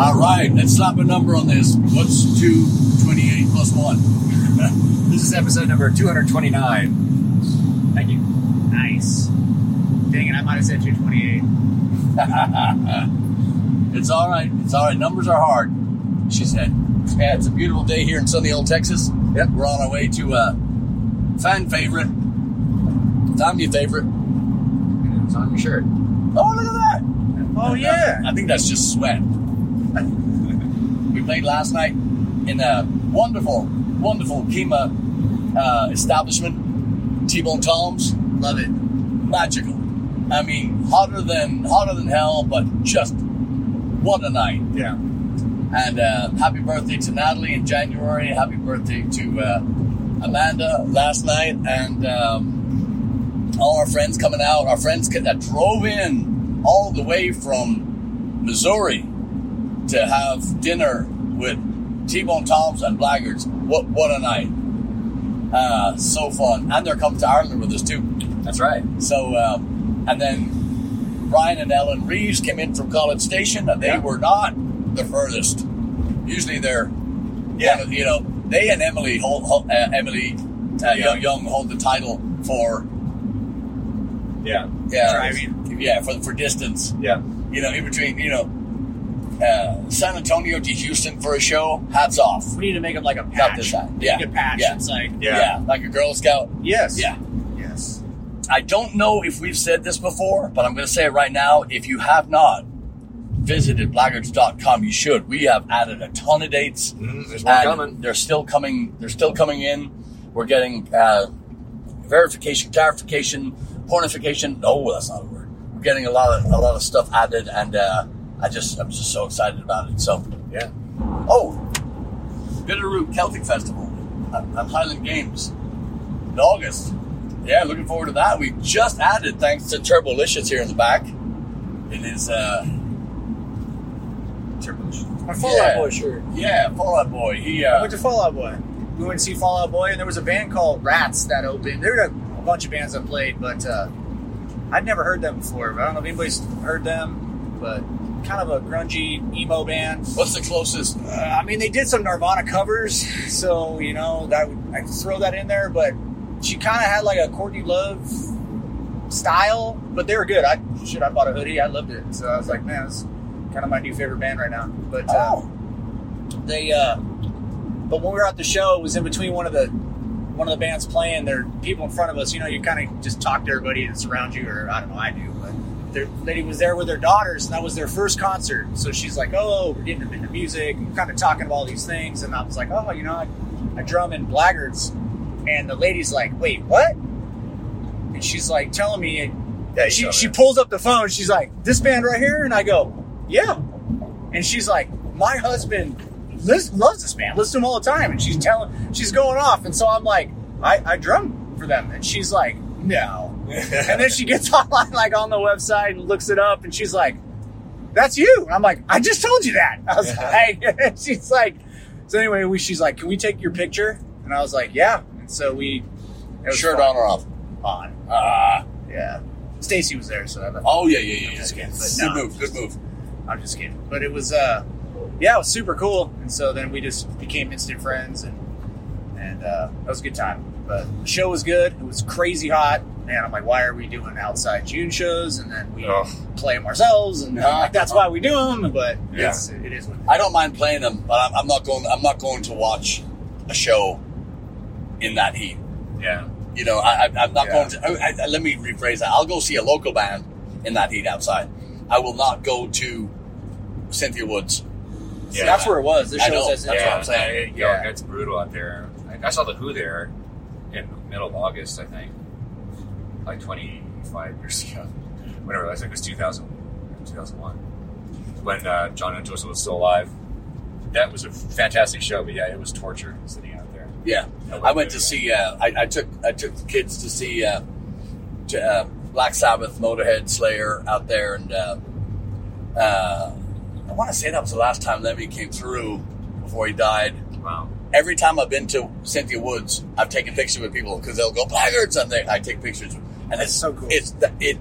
All right, let's slap a number on this. What's 228 plus 1? This is episode number 229. Thank you. Nice. Dang it, I might have said 228. It's all right. It's all right. Numbers are hard, she said. Yeah, it's a beautiful day here in sunny old Texas. Yep. We're on our way to a fan favorite, family favorite. It's on your shirt. Oh, look at that. Oh, yeah. I think that's just sweat. we played last night in a wonderful, wonderful Kemah uh, establishment, T-Bone Tom's. Love it. Magical. I mean, hotter than hotter than hell, but just what a night. Yeah. And uh, happy birthday to Natalie in January. Happy birthday to uh, Amanda last night, and um, all our friends coming out. Our friends that drove in all the way from Missouri to have dinner with T-Bone Toms and Blaggards. What what a night! Uh, so fun, and they're coming to Ireland with us too. That's right. So, um, and then Ryan and Ellen Reeves came in from College Station, and they Yeah. were not the furthest. Usually they're, yeah, you know, they and Emily hold, hold- uh, Emily uh, Young, Young hold the title for Yeah. yeah, Driving. yeah, for for distance. Yeah. You know, in between, you know, uh, San Antonio to Houston for a show. Hats off. We need to make them like a Not patch. this side. Yeah. need a patch. Yeah. It's like, Yeah. like a Girl Scout. yes. Yeah. Yes. I don't know if we've said this before, but I'm going to say it right now. If you have not visited blaggards.com, you should. We have added a ton of dates. Mm, there's more coming. They're still coming. They're still coming in. We're getting uh, verification, clarification, pornification. No, that's not a word. We're getting a lot of a lot of stuff added, and uh, I just I'm just so excited about it. So, Yeah. oh, Bitterroot Celtic Festival at, at Highland Games in August. Yeah, looking forward to that. We just added, thanks to Turbolicious here in the back. It is, uh, My Fallout Yeah. Boy shirt. yeah, Fall Out Boy. He, I uh, went to Fall Out Boy. We went to see Fall Out Boy, and there was a band called Rats that opened. There were a, a bunch of bands that played, but uh, I'd never heard them before. But I don't know if anybody's heard them, but kind of a grungy emo band. what's the closest? Uh, I mean, they did some Nirvana covers, so you know that I could throw that in there. But she kind of had like a Courtney Love style, but they were good. I shit, I bought a hoodie. I loved it. So I was like, man, it's kind of my new favorite band right now. But uh, Oh, they, uh, but when we were at the show, it was in between one of the one of the bands playing. There, people in front of us. You know, you kind of just talk to everybody that's around you, or I don't know, I do, but. Their lady was there with their daughters, and that was their first concert. So she's like, "Oh, oh we're getting them into music," and kind of talking about all these things. And I was like, "Oh, you know, I, I drum in Blaggards," and the lady's like, "Wait, what?" And she's like telling me, Yeah, she, she pulls up the phone. She's like, "This band right here," and I go, "Yeah." And she's like, "My husband loves this band. Listens to them all the time." And she's telling, she's going off, and so I'm like, "I, I drum for them," and she's like, "No." And then she gets online, like on the website, and looks it up, and she's like, "That's you." And I'm like, "I just told you that." I was like, and she's like, so anyway, we, she's like, "Can we take your picture?" And I was like, "Yeah." And so we it was shirt fun. on or off? on. Ah, Yeah. Stacy was there, so I oh yeah, yeah, yeah. yeah. Just kidding, Good no. move. Good move. I'm just kidding. But it was, uh, yeah, it was super cool. And so then we just became instant friends, and and uh, that was a good time. But the show was good. It was crazy hot. Man, I'm like, why are we doing outside June shows? And then we Oh. play them ourselves, and I'm like, that's why we do them. But Yeah. it's, it is what it is. I don't mind playing them, but I'm, I'm not going. I'm not going to watch a show in that heat. Yeah. You know, I, I, I'm not Yeah. going to. I, I, let me rephrase that. I'll go see a local band in that heat outside. I will not go to Cynthia Woods. Yeah. That's where it was. The I show know. was That's yeah, what I'm saying. it- Yeah. yeah, it's brutal out there. I, I saw the Who there in the middle of August, I think, like 25 years ago. Whatever, I think it was 2000, 2001, when uh, John and Joseph was still alive. That was a fantastic show, but yeah, it was torture sitting out there. Yeah, I went to see. Uh, I, I took I took the kids to see uh, to, uh, Black Sabbath, Motorhead, Slayer out there, and uh, uh, I want to say that was the last time Lemmy came through before he died. Wow. Every time I've been to Cynthia Woods, I've taken pictures with people because they'll go Blaggards, and they, I take pictures, and it's so cool. It's the, it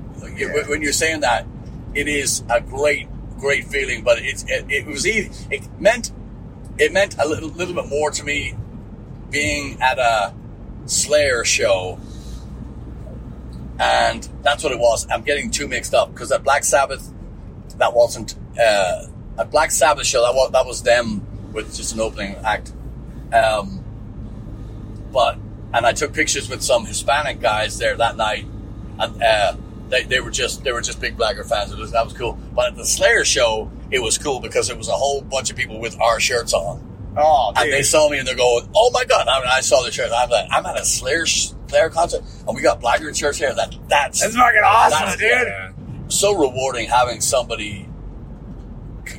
when you're saying that, it is a great great feeling, but it's it, it was easy. It meant it meant a little, little bit more to me being at a Slayer show, and that's what it was. I'm getting too mixed up because at Black Sabbath, that wasn't uh, a Black Sabbath show. That was that was them with just an opening act. Um, but and I took pictures with some Hispanic guys there that night, and uh, they, they were just they were just big Blagger fans. It was, that was cool. But at the Slayer show, it was cool because it was a whole bunch of people with our shirts on. Oh, And they saw me and they're going, "Oh my god!" I, mean, I saw the shirt. I'm like, "I'm at a Slayer Slayer concert, and we got Blaggard shirts here." That that's That's fucking awesome, That's- dude. Yeah. so rewarding having somebody,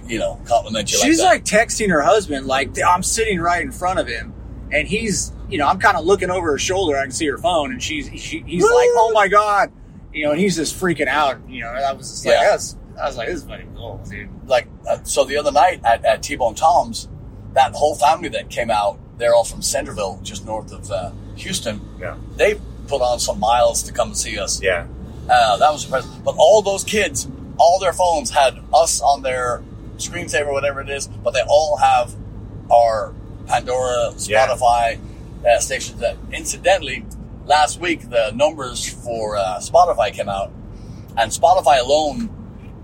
you know, compliment you She's like like texting her husband, like I'm sitting right in front of him, and he's, you know, I'm kind of looking over her shoulder. I can see her phone, and she's, she, he's like, "Oh my god," you know, and he's just freaking out. You know, that was just like, Yeah. that's, I was like, "This is fucking cool, dude." Like, uh, so the other night at, at T-Bone Tom's, that whole family that came out, they're all from Centerville, just north of uh, Houston. Yeah. They put on some miles to come and see us. Yeah. Uh, that was impressive. But all those kids, all their phones had us on their screensaver, whatever it is, but they all have our Pandora, Yeah. Spotify uh, stations. That incidentally, last week the numbers for uh, Spotify came out, and Spotify alone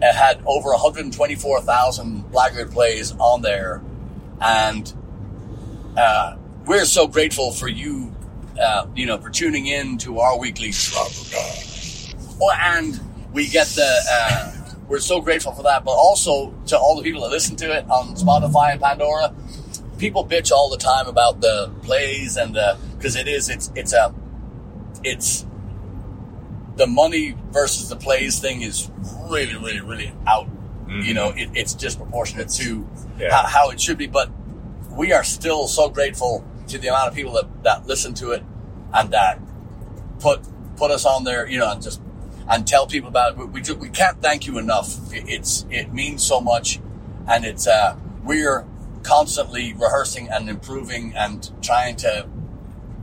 uh, had over 124,000 Blaggard plays on there, and uh, we're so grateful for you, uh, you know, for tuning in to our weekly. Oh, and we get the. Uh, we're so grateful for that, but also to all the people that listen to it on Spotify and Pandora. People bitch all the time about the plays and the because it is it's it's a it's the money versus the plays thing is really really really out. You know, it, it's disproportionate to Yeah. how, how it should be, but we are still so grateful to the amount of people that, that listen to it and that put put us on there, you know, and just and tell people about it. We we, we can't thank you enough. It, it's it means so much, and it's uh, we're constantly rehearsing and improving and trying to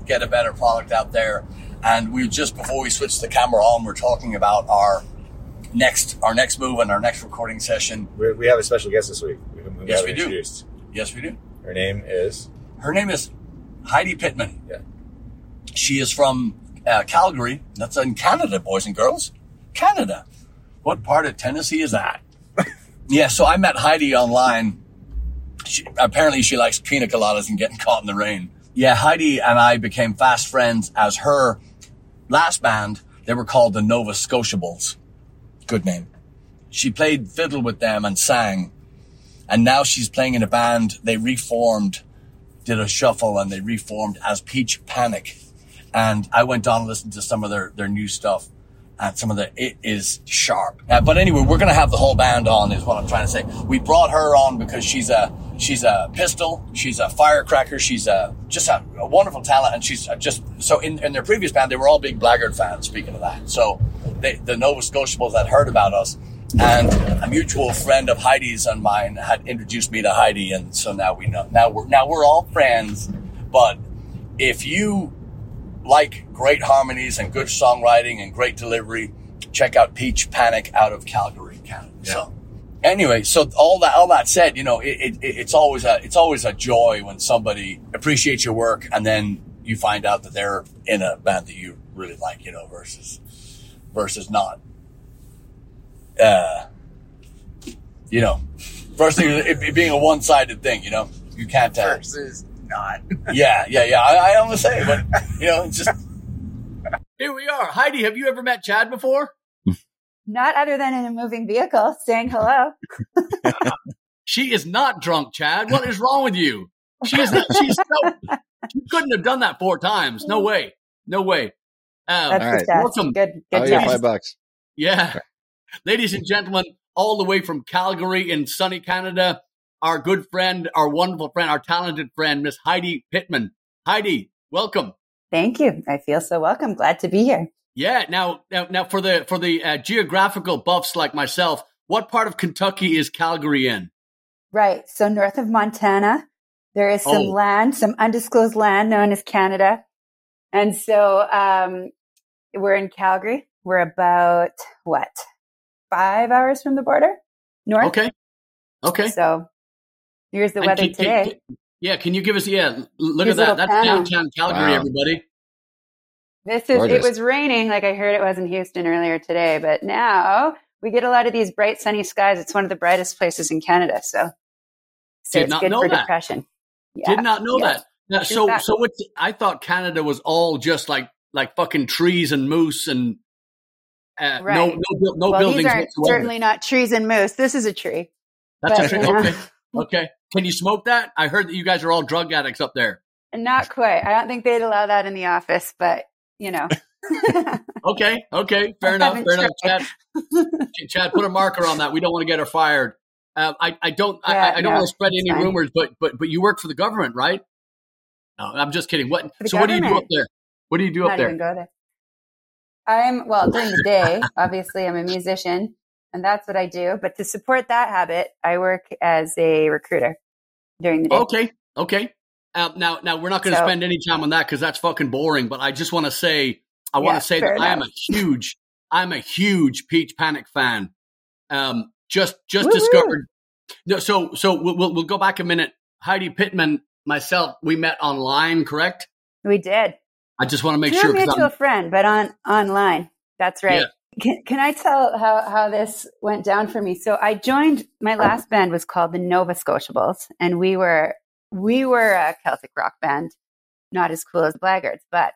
get a better product out there. And we just before we switch the camera on, we're talking about our next our next move and our next recording session. We, we have a special guest this week. We, Yes, we do. introduced. Yes, we do. Her name is. Her name is Heidi Pittman. Yeah. She is from uh, Calgary. That's in Canada, boys and girls. Canada. What part of Tennessee is that? yeah, so I met Heidi online. She, apparently, she likes pina coladas and getting caught in the rain. Yeah, Heidi and I became fast friends as her last band. They were called the Nova Scotia Bulls. Good name. She played fiddle with them and sang. And now she's playing in a band. They reformed did a shuffle and they reformed as Peach Panic. And I went on and listened to some of their, their new stuff and some of the, it is sharp. Uh, but anyway, we're going to have the whole band on is what I'm trying to say. We brought her on because she's a, she's a pistol. She's a firecracker. She's a, just a, a wonderful talent. And she's just, so in, in their previous band, they were all big Blaggard fans, speaking of that. So they, the Nova Scotiables had heard about us and a mutual friend of Heidi's and mine had introduced me to Heidi, and so now we know. Now we're now we're all friends. But if you like great harmonies and good songwriting and great delivery, check out Peach Panic out of Calgary, Canada. So anyway, so all that all that said, you know, it, it, it's always a it's always a joy when somebody appreciates your work and then you find out that they're in a band that you really like, you know, versus versus not. Uh, you know, first thing it, it being a one sided thing, you know, you can't uh, Versus not. yeah, yeah, yeah. I, I almost say, but you know, it's just. Here we are, Heidi. Have you ever met Chad before? Not other than in a moving vehicle saying hello. She is not drunk, Chad. What is wrong with you? She is not. She's so. She couldn't have done that four times. No way. No way. Um, That's All the right. test. Welcome. Good, I'll good get test. five bucks. yeah, ladies and gentlemen, all the way from Calgary in sunny Canada, our good friend, our wonderful friend, our talented friend, Miss Heidi Pittman. Heidi, welcome. Thank you. I feel so welcome. Glad to be here. Yeah. Now, now, now for the for the uh, geographical buffs like myself, what part of Kentucky is Calgary in? Right. So north of Montana, there is some Oh. land, some undisclosed land known as Canada. And so um, we're in Calgary. We're about, what, five hours from the border? North? Okay. Okay. So here's the And weather can- can- today. can- yeah, can you give us? Yeah, look Here's at that. That's panel. downtown Calgary, Wow. everybody. This is it was raining like I heard it was in Houston earlier today, but now we get a lot of these bright sunny skies. It's one of the brightest places in Canada, so so Did it's not good know for that. depression. Yeah. Did not know yeah. that. Now, so, that. so what's? I thought Canada was all just like like fucking trees and moose and uh, no Right. no buil- no well, buildings these aren't certainly not trees and moose. This is a tree. That's a tree. Okay, okay. Can you smoke that? I heard that you guys are all drug addicts up there. Not quite. I don't think they'd allow that in the office, but you know. Okay, okay, fair enough, fair enough. Chad. Chad, put a marker on that. We don't want to get her fired. Um, I, I don't, I- Yeah, I, I don't no, want to spread any fine. rumors, but, but, but you work for the government, right? No, I'm just kidding. What? So, what do you do up there? What do you do not up there? even go there. I'm well during the day. obviously, I'm a musician, and that's what I do. But to support that habit, I work as a recruiter during the day. Okay, okay. Um, now, now we're not going to So- spend any time on that because that's fucking boring. But I just want to say, I want Yeah, to say fair that I am a huge, I'm a huge Peach Panic fan. Um, just, just Woo-hoo. discovered. No, so, so we'll, we'll we'll go back a minute. Heidi Pittman, myself, we met online, correct? We did. I just want to make Through sure mutual I'm, friend, but on online. That's right. Yeah. Can, can I tell how, how this went down for me? So I joined my last band was called the Nova Scotiables, and we were we were a Celtic rock band, not as cool as Blaggards, but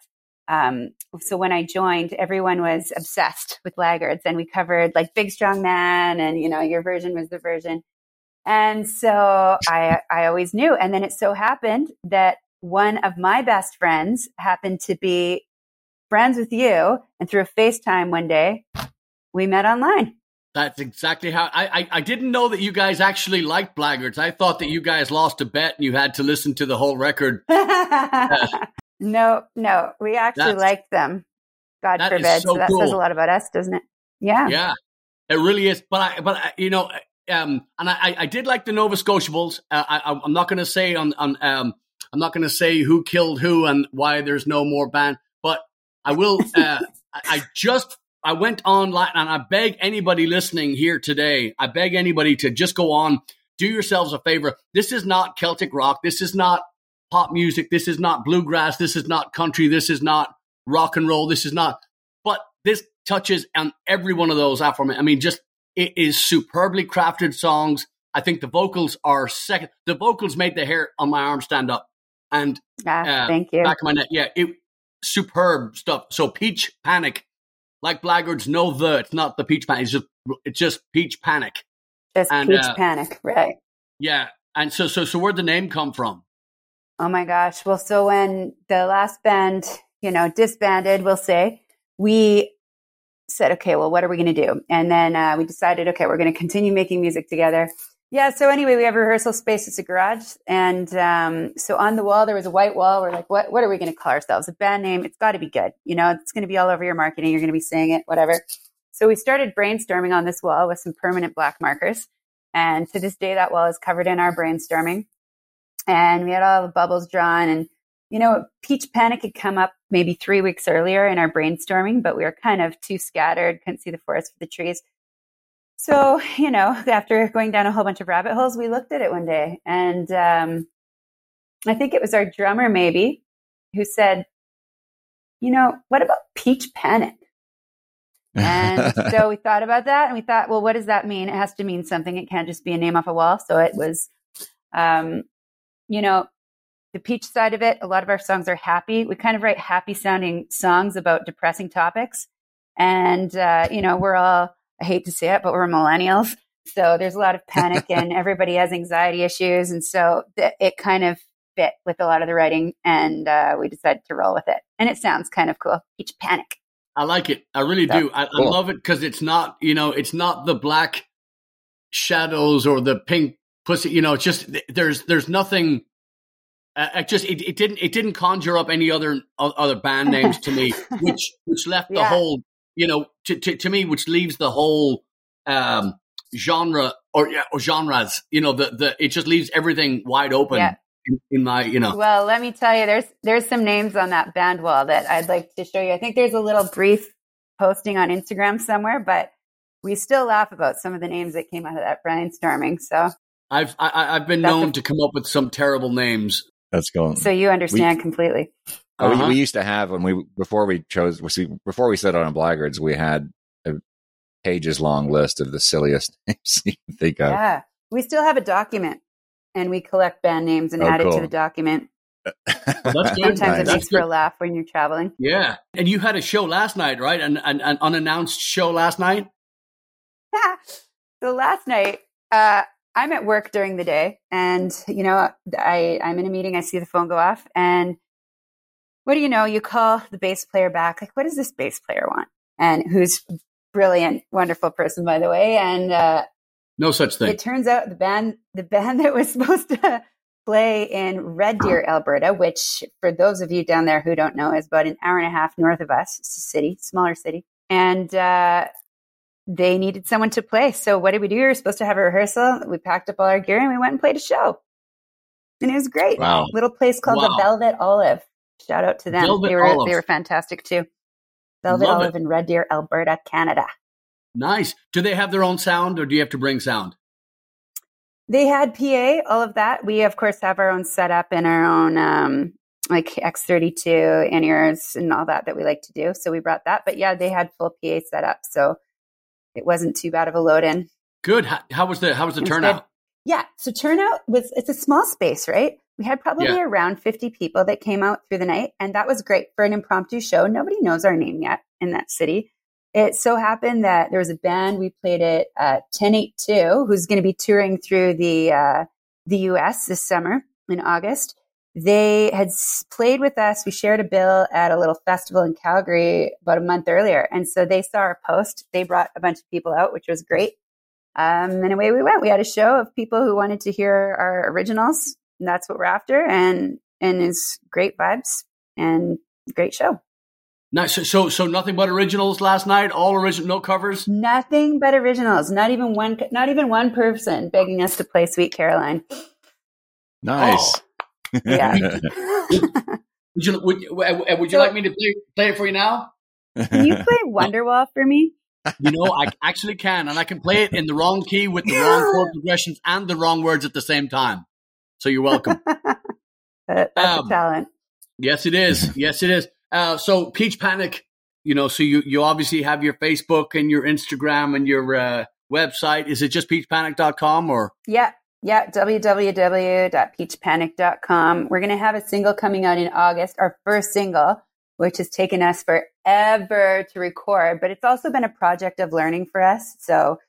um, so when I joined, everyone was obsessed with Blaggards, and we covered like Big Strong Man, and you know your version was the version, and so I I always knew, and then it so happened that one of my best friends happened to be friends with you, and through a FaceTime one day, we met online. that's exactly how I, I I didn't know that you guys actually liked Blaggards. I thought that you guys lost a bet and you had to listen to the whole record. no, no, we actually That's- liked them. God forbid. so So, that says a lot about us, doesn't it? Yeah. Yeah, it really is. But I, but I, you know, um, and I, I did like the Nova Scotiables. Uh, I, I'm not going to say on, on, um, I'm not going to say who killed who and why there's no more band, but I will. Uh, I just, I went online and I beg anybody listening here today. I beg anybody to just go on, do yourselves a favor. This is not Celtic rock. This is not pop music. This is not bluegrass. This is not country. This is not rock and roll. This is not. But this touches on every one of those. I mean, just it is superbly crafted songs. I think the vocals are second. The vocals made the hair on my arm stand up, and Ah, uh, thank you. back of my neck. Yeah, it superb stuff. So Peach Panic, like Blaggards, know the it's not the Peach Panic. It's just it's just Peach Panic. Just and, peach uh, panic. Right. Yeah, and so so so where'd the name come from? Oh my gosh. Well, so when the last band, you know, disbanded, we'll say, we said, okay, well, what are we going to do? And then uh, we decided, okay, we're going to continue making music together. Yeah. So anyway, we have rehearsal space. It's a garage. And um, so on the wall, there was a white wall. We're like, what, what are we going to call ourselves? A band name. It's got to be good. You know, it's going to be all over your marketing. You're going to be saying it, whatever. So we started brainstorming on this wall with some permanent black markers. And to this day, that wall is covered in our brainstorming. And we had all the bubbles drawn. And, you know, Peach Panic had come up maybe three weeks earlier in our brainstorming, but we were kind of too scattered, couldn't see the forest for the trees. So, you know, after going down a whole bunch of rabbit holes, we looked at it one day. And um, I think it was our drummer, maybe, who said, you know, what about Peach Panic? And so we thought about that and we thought, well, what does that mean? It has to mean something. It can't just be a name off a wall. So it was, um, you know, the peach side of it. A lot of our songs are happy. We kind of write happy sounding songs about depressing topics. And, uh, you know, we're all, I hate to say it, but we're millennials. So there's a lot of panic and everybody has anxiety issues. And so th- it kind of fit with a lot of the writing and uh, we decided to roll with it. And it sounds kind of cool. Peach Panic. I like it. I really Yeah. do. I, I love it because it's not, you know, it's not the black shadows or the pink pussy. You know, it's just there's there's nothing. Uh, it just it, it didn't it didn't conjure up any other other band names to me, which which left the whole you know to, to to me which leaves the whole um genre or yeah, or genres. You know, the the it just leaves everything wide open. Yeah. In, in my you know Well, let me tell you, there's there's some names on that band wall that I'd like to show you. I think there's a little brief posting on Instagram somewhere, but we still laugh about some of the names that came out of that brainstorming. So I've I, I- I've been known a- to come up with some terrible names. That's going. So you understand completely. Oh, Uh-huh. we, we used to have when we before we chose before we set out on Blaggards, we had a pages long list of the silliest names you can think of. Yeah. We still have a document and we collect band names and Oh, add it to the document. That's. Sometimes Nice. it That's makes for a laugh when you're traveling. Yeah, and you had a show last night, right? An, an, an unannounced show last night. Yeah. So last night, uh, I'm at work during the day, and you know, I I'm in a meeting. I see the phone go off, and what do you know? You call the bass player back. Like, what does this bass player want? And who's brilliant, wonderful person, by the way. And uh, No such thing. it turns out the band the band that was supposed to play in Red Deer, Alberta, which for those of you down there who don't know is about an hour and a half north of us. It's a city, smaller city, and uh, they needed someone to play. So what did we do? We were supposed to have a rehearsal. We packed up all our gear and we went and played a show, and it was great. Wow. Little place called Wow. the Velvet Olive. Shout out to them. Velvet they were Olive. they were fantastic too. Velvet Love Olive it. in Red Deer, Alberta, Canada. Nice. Do they have their own sound, or do you have to bring sound? They had PA, all of that. We of course have our own setup and our own um, like X32 in ears and all that that we like to do. So we brought that. But yeah, they had full PA setup, so it wasn't too bad of a load in. Good. How, how was the how was the turnout? Yeah. So turnout was it's a small space, right? We had probably Yeah. around 50 people that came out through the night, and that was great for an impromptu show. Nobody knows our name yet in that city. It so happened that there was a band we played at uh, 1082 who's going to be touring through the uh, the U.S. this summer in August. They had played with us. We shared a bill at a little festival in Calgary about a month earlier, and so they saw our post. They brought a bunch of people out, which was great. Um, and away we went. We had a show of people who wanted to hear our originals, and that's what we're after. And and it's great vibes and great show. Nice. So, so so nothing but originals last night. All original, no covers. Nothing but originals. Not even one. Not even one person begging us to play "Sweet Caroline." nice. Yeah. Would you would, uh, would you So- like me to play, play it for you now? Can you play Wonderwall for me? You know, I actually can, and I can play it in the wrong key with the wrong chord progressions and the wrong words at the same time. So you're welcome. That- that's Um, a talent. Yes, it is. Yes, it is. Uh, so Peach Panic, you know, so you, you obviously have your Facebook and your Instagram and your uh, website. Is it just peachpanic.com or? Yeah. Yeah. www.peachpanic.com. We're going to have a single coming out in August, our first single, which has taken us forever to record, but it's also been a project of learning for us. So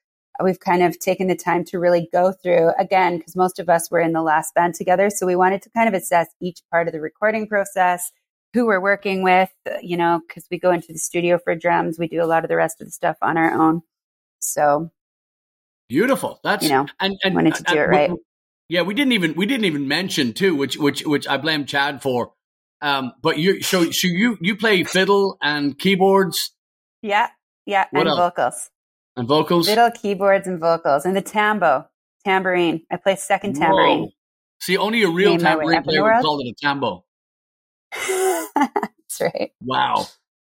we've kind of taken the time to really go through again, because most of us were in the last band together. So we wanted to kind of assess each part of the recording process, who we're working with, you know, because we go into the studio for drums. We do a lot of the rest of the stuff on our own. So, Beautiful. That's you know, and, and wanted to do and- it right. Yeah, we didn't even we didn't even mention too, which which which I blame Chad for. Um, but you so so you you play fiddle and keyboards yeah, yeah, What and else? vocals. And vocals. Fiddle, keyboards, and vocals, and the tambo, tambourine. I play second tambourine. Whoa. See, only a real Name tambourine up in the player would call it a tambo. That's right. Wow.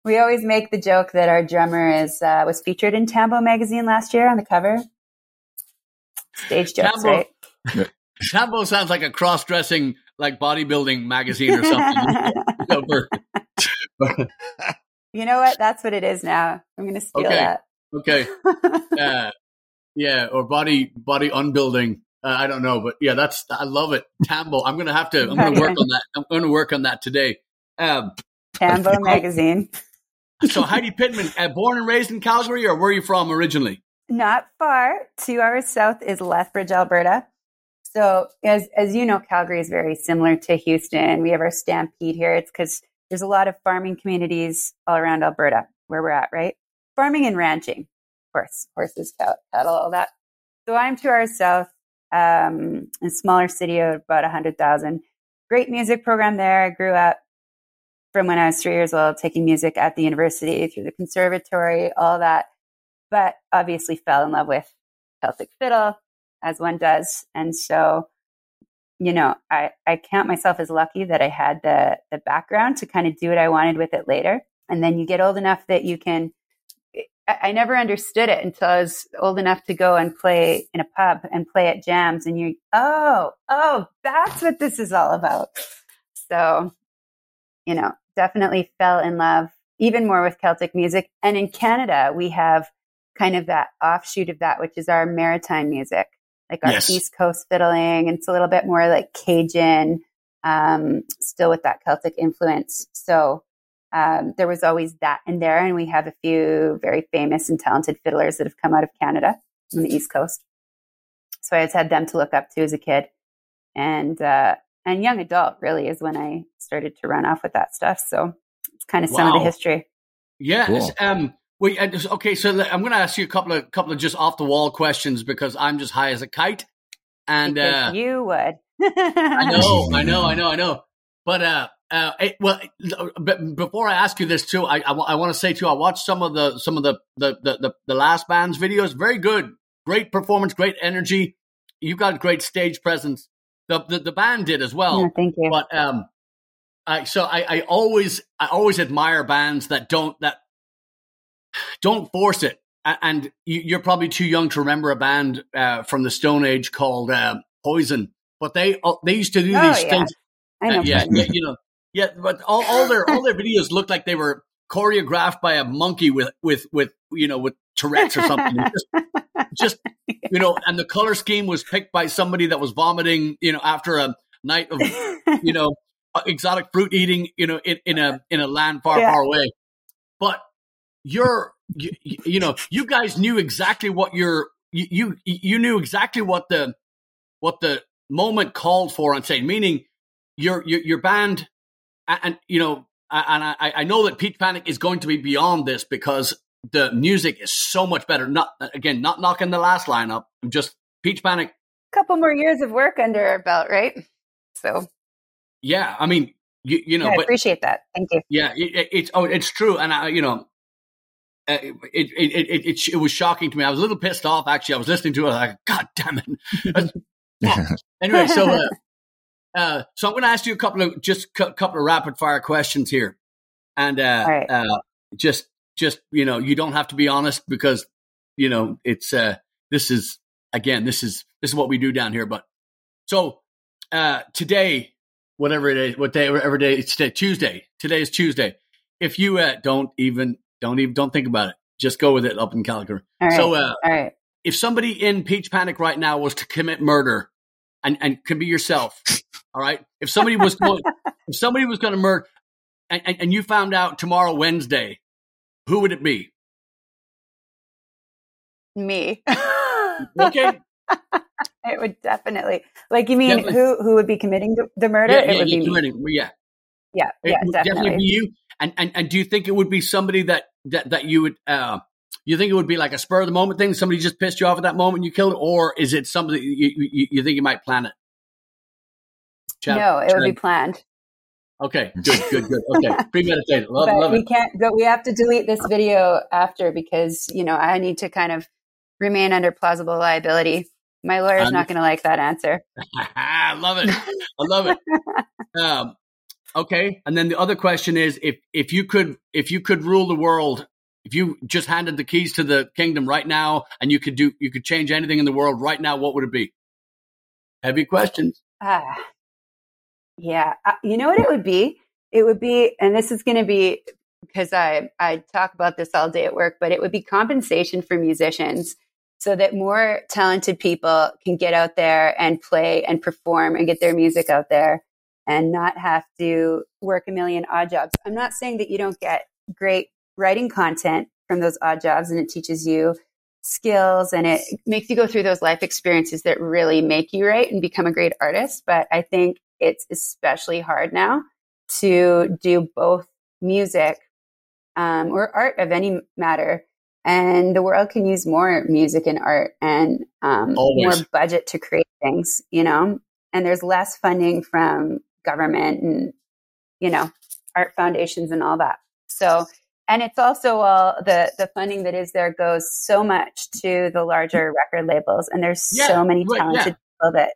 We always make the joke that our drummer is uh, was featured in Tambo magazine last year on the cover. Stage jokes, Tambo- right? Tambo sounds like a cross-dressing, like bodybuilding magazine or something. You know, you know what? That's what it is now. I'm going to steal Okay. that. Okay, uh, yeah, or body body unbuilding. Uh, I don't know, but yeah, that's I love it. Tambo. I'm gonna have to. I'm gonna work on that. I'm gonna work on that today. Um, Tambo magazine. so Heidi Pittman, uh, born and raised in Calgary, or where are you from originally? Not far. Two hours south is Lethbridge, Alberta. So, as as you know, Calgary is very similar to Houston. We have our stampede here. It's because there's a lot of farming communities all around Alberta where we're at, right? Farming and ranching, of course, horses, cattle, all that. So I'm two hours south, um, a smaller city of about 100,000. Great music program there. I grew up from when I was three years old, taking music at the university through the conservatory, all that. But obviously fell in love with Celtic fiddle, as one does. And so, you know, I, I count myself as lucky that I had the, the background to kind of do what I wanted with it later. And then you get old enough that you can I, never understood it until I was old enough to go and play in a pub and play at jams. And you're, oh, oh, that's what this is all about. So, you know, definitely fell in love even more with Celtic music. And in Canada, we have kind of that offshoot of that, which is our maritime music, like our Yes. East Coast fiddling. And it's a little bit more like Cajun, um, still with that Celtic influence. So um, there was always that in there. And we have a few very famous and talented fiddlers that have come out of Canada on the East Coast. So I just had them to look up to as a kid. And, uh, and young adult really is when I started to run off with that stuff. So it's kind of some of the history. Yeah. Cool. Um. Wait. Just- Okay. So I'm going to ask you a couple of couple of just off the wall questions because I'm just high as a kite, and uh, you would. I know, I know, I know, I know. But uh, uh, it, well, but before I ask you this too, I, I, want to say too, I watched some of the some of the the, the the the last band's videos. Very good, great performance, great energy. You got great stage presence. The the, the band did as well. Yeah, thank you. But um, I so I, I always I always admire bands that don't that don't force it. And you, you're probably too young to remember a band uh, from the Stone Age called uh, Poison, but they uh, they used to do Oh, these yeah. things. I know. Uh, yeah, you know, yeah, but all, all their all their videos looked like they were choreographed by a monkey with with with you know with Tourette's or something. just, just you know, and the color scheme was picked by somebody that was vomiting, you know, after a night of you know exotic fruit eating, you know, in, in a in a land far Yeah. far away. But you're you, you know you guys knew exactly what your you, you you knew exactly what the what the moment called for on saying Meaning your your your band and, you know and I I know that Peach Panic is going to be beyond this because the music is so much better. Not again, not knocking the last lineup. I'm just Peach Panic. couple more years of work under our belt, right? So Yeah, I mean you you know, I but appreciate that. Thank you. Yeah, it, it, it's oh, it's true, and I, you know, uh, it, it, it it it was shocking to me. I was a little pissed off actually. I was listening to it, like, God damn it. anyway, so uh, uh, so I'm going to ask you a couple of just a couple of rapid fire questions here, and uh, right. uh, just just you know, you don't have to be honest because you know it's uh, this is again this is this is what we do down here. But so uh, today, whatever it is, what day, whatever day it's today, Tuesday. Today is Tuesday. If you uh, don't even don't even don't think about it, just go with it up in Calgary. Right. So uh, All right. if somebody in Peach Panic right now was to commit murder, and and can be yourself, all right. If somebody was going, if somebody was going to murder, and, and and you found out tomorrow Wednesday, who would it be? Me. Okay, it would definitely. Like you mean Definitely. who who would be committing the, the murder? yeah, it yeah, would be me. yeah. Yeah, It yeah, would definitely. be you. And, and and do you think it would be somebody that that that you would uh you think it would be like a spur of the moment thing? Somebody just pissed you off at that moment and you killed, it? or is it something you you, you think you might plan it? Chad- no, it would be planned. Okay, good, good, good. Okay, premeditated. Love, but love we it. can't But We have to delete this video after because you know I need to kind of remain under plausible liability. My lawyer's Um, not going to like that answer. I love it. I love it. Um, okay, and then the other question is if if you could if you could rule the world, if you just handed the keys to the kingdom right now, and you could do you could change anything in the world right now, what would it be? Heavy questions. Ah, yeah. Uh, you know what it would be? It would be, and this is going to be because I I talk about this all day at work, but it would be compensation for musicians so that more talented people can get out there and play and perform and get their music out there and not have to work a million odd jobs. I'm not saying that you don't get great writing content from those odd jobs and it teaches you skills and it makes you go through those life experiences that really make you write and become a great artist. But I think it's especially hard now to do both music um, or art of any matter. And the world can use more music and art and um, more budget to create things, you know? And there's less funding from government and, you know, art foundations and all that. So, and it's also all the the funding that is there goes so much to the larger record labels, and there's Yeah, so many right, talented people that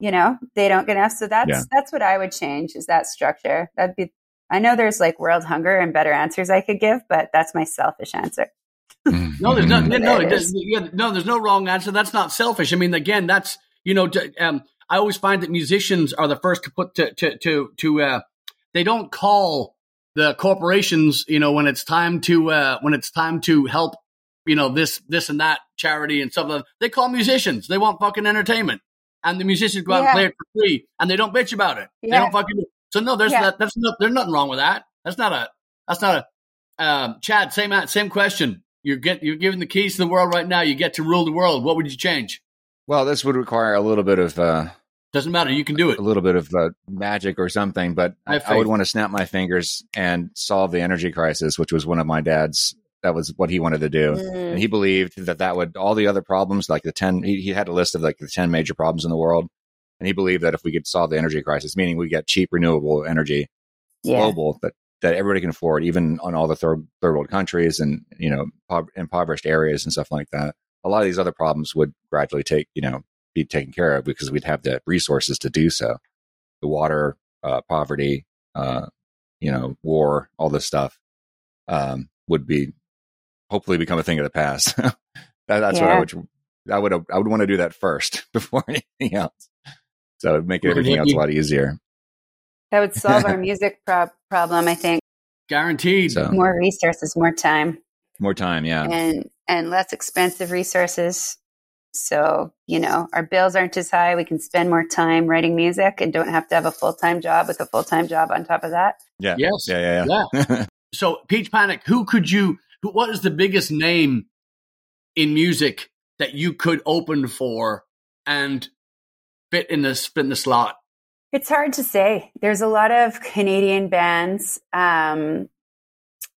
you know they don't get enough. So that's Yeah. that's what I would change is that structure. That'd be. I know there's like world hunger and better answers I could give, but that's my selfish answer. No, there's no, no, there's, yeah, no, there's no wrong answer. That's not selfish. I mean, again, that's you know, d- um, I always find that musicians are the first to put to to to, to uh, they don't call the corporations, you know, when it's time to uh, when it's time to help, you know, this this and that charity and stuff. Like that, they call musicians. They want fucking entertainment, and the musicians go out Yeah. and play it for free, and they don't bitch about it. They don't fucking. So no, there's Yeah. that, that's not there's nothing wrong with that. That's not a that's not a um, Chad. Same same question. You get you're given the keys to the world right now. You get to rule the world. What would you change? Well, this would require a little bit of uh, Doesn't matter. You can do it. a little bit of uh, magic or something, but I I, would want to snap my fingers and solve the energy crisis, which was one of my dad's. That was what he wanted to do, Mm. and he believed that that would all the other problems, like the ten. He, he had a list of like the ten major problems in the world, and he believed that if we could solve the energy crisis, meaning we get cheap renewable energy, Yeah. global that that everybody can afford, even on all the third third world countries and you know impoverished areas and stuff like that. A lot of these other problems would gradually take you know be taken care of because we'd have the resources to do so. The water, uh, poverty, uh, you know, war, all this stuff um, would be hopefully become a thing of the past. that, that's what I would. I would. I would want to do that first before anything else. So it'd make everything else a lot easier. That would solve our music prob- problem, I think. Guaranteed. So More resources, more time, more time, yeah. and and less expensive resources. So you know, our bills aren't as high. We can spend more time writing music and don't have to have a full time job with a full time job on top of that. Yeah. Yes. Yeah. Yeah. Yeah. So, Peach Panic, who could you? Who, what is the biggest name in music that you could open for and fit in this fit in the slot? It's hard to say. There's a lot of Canadian bands um,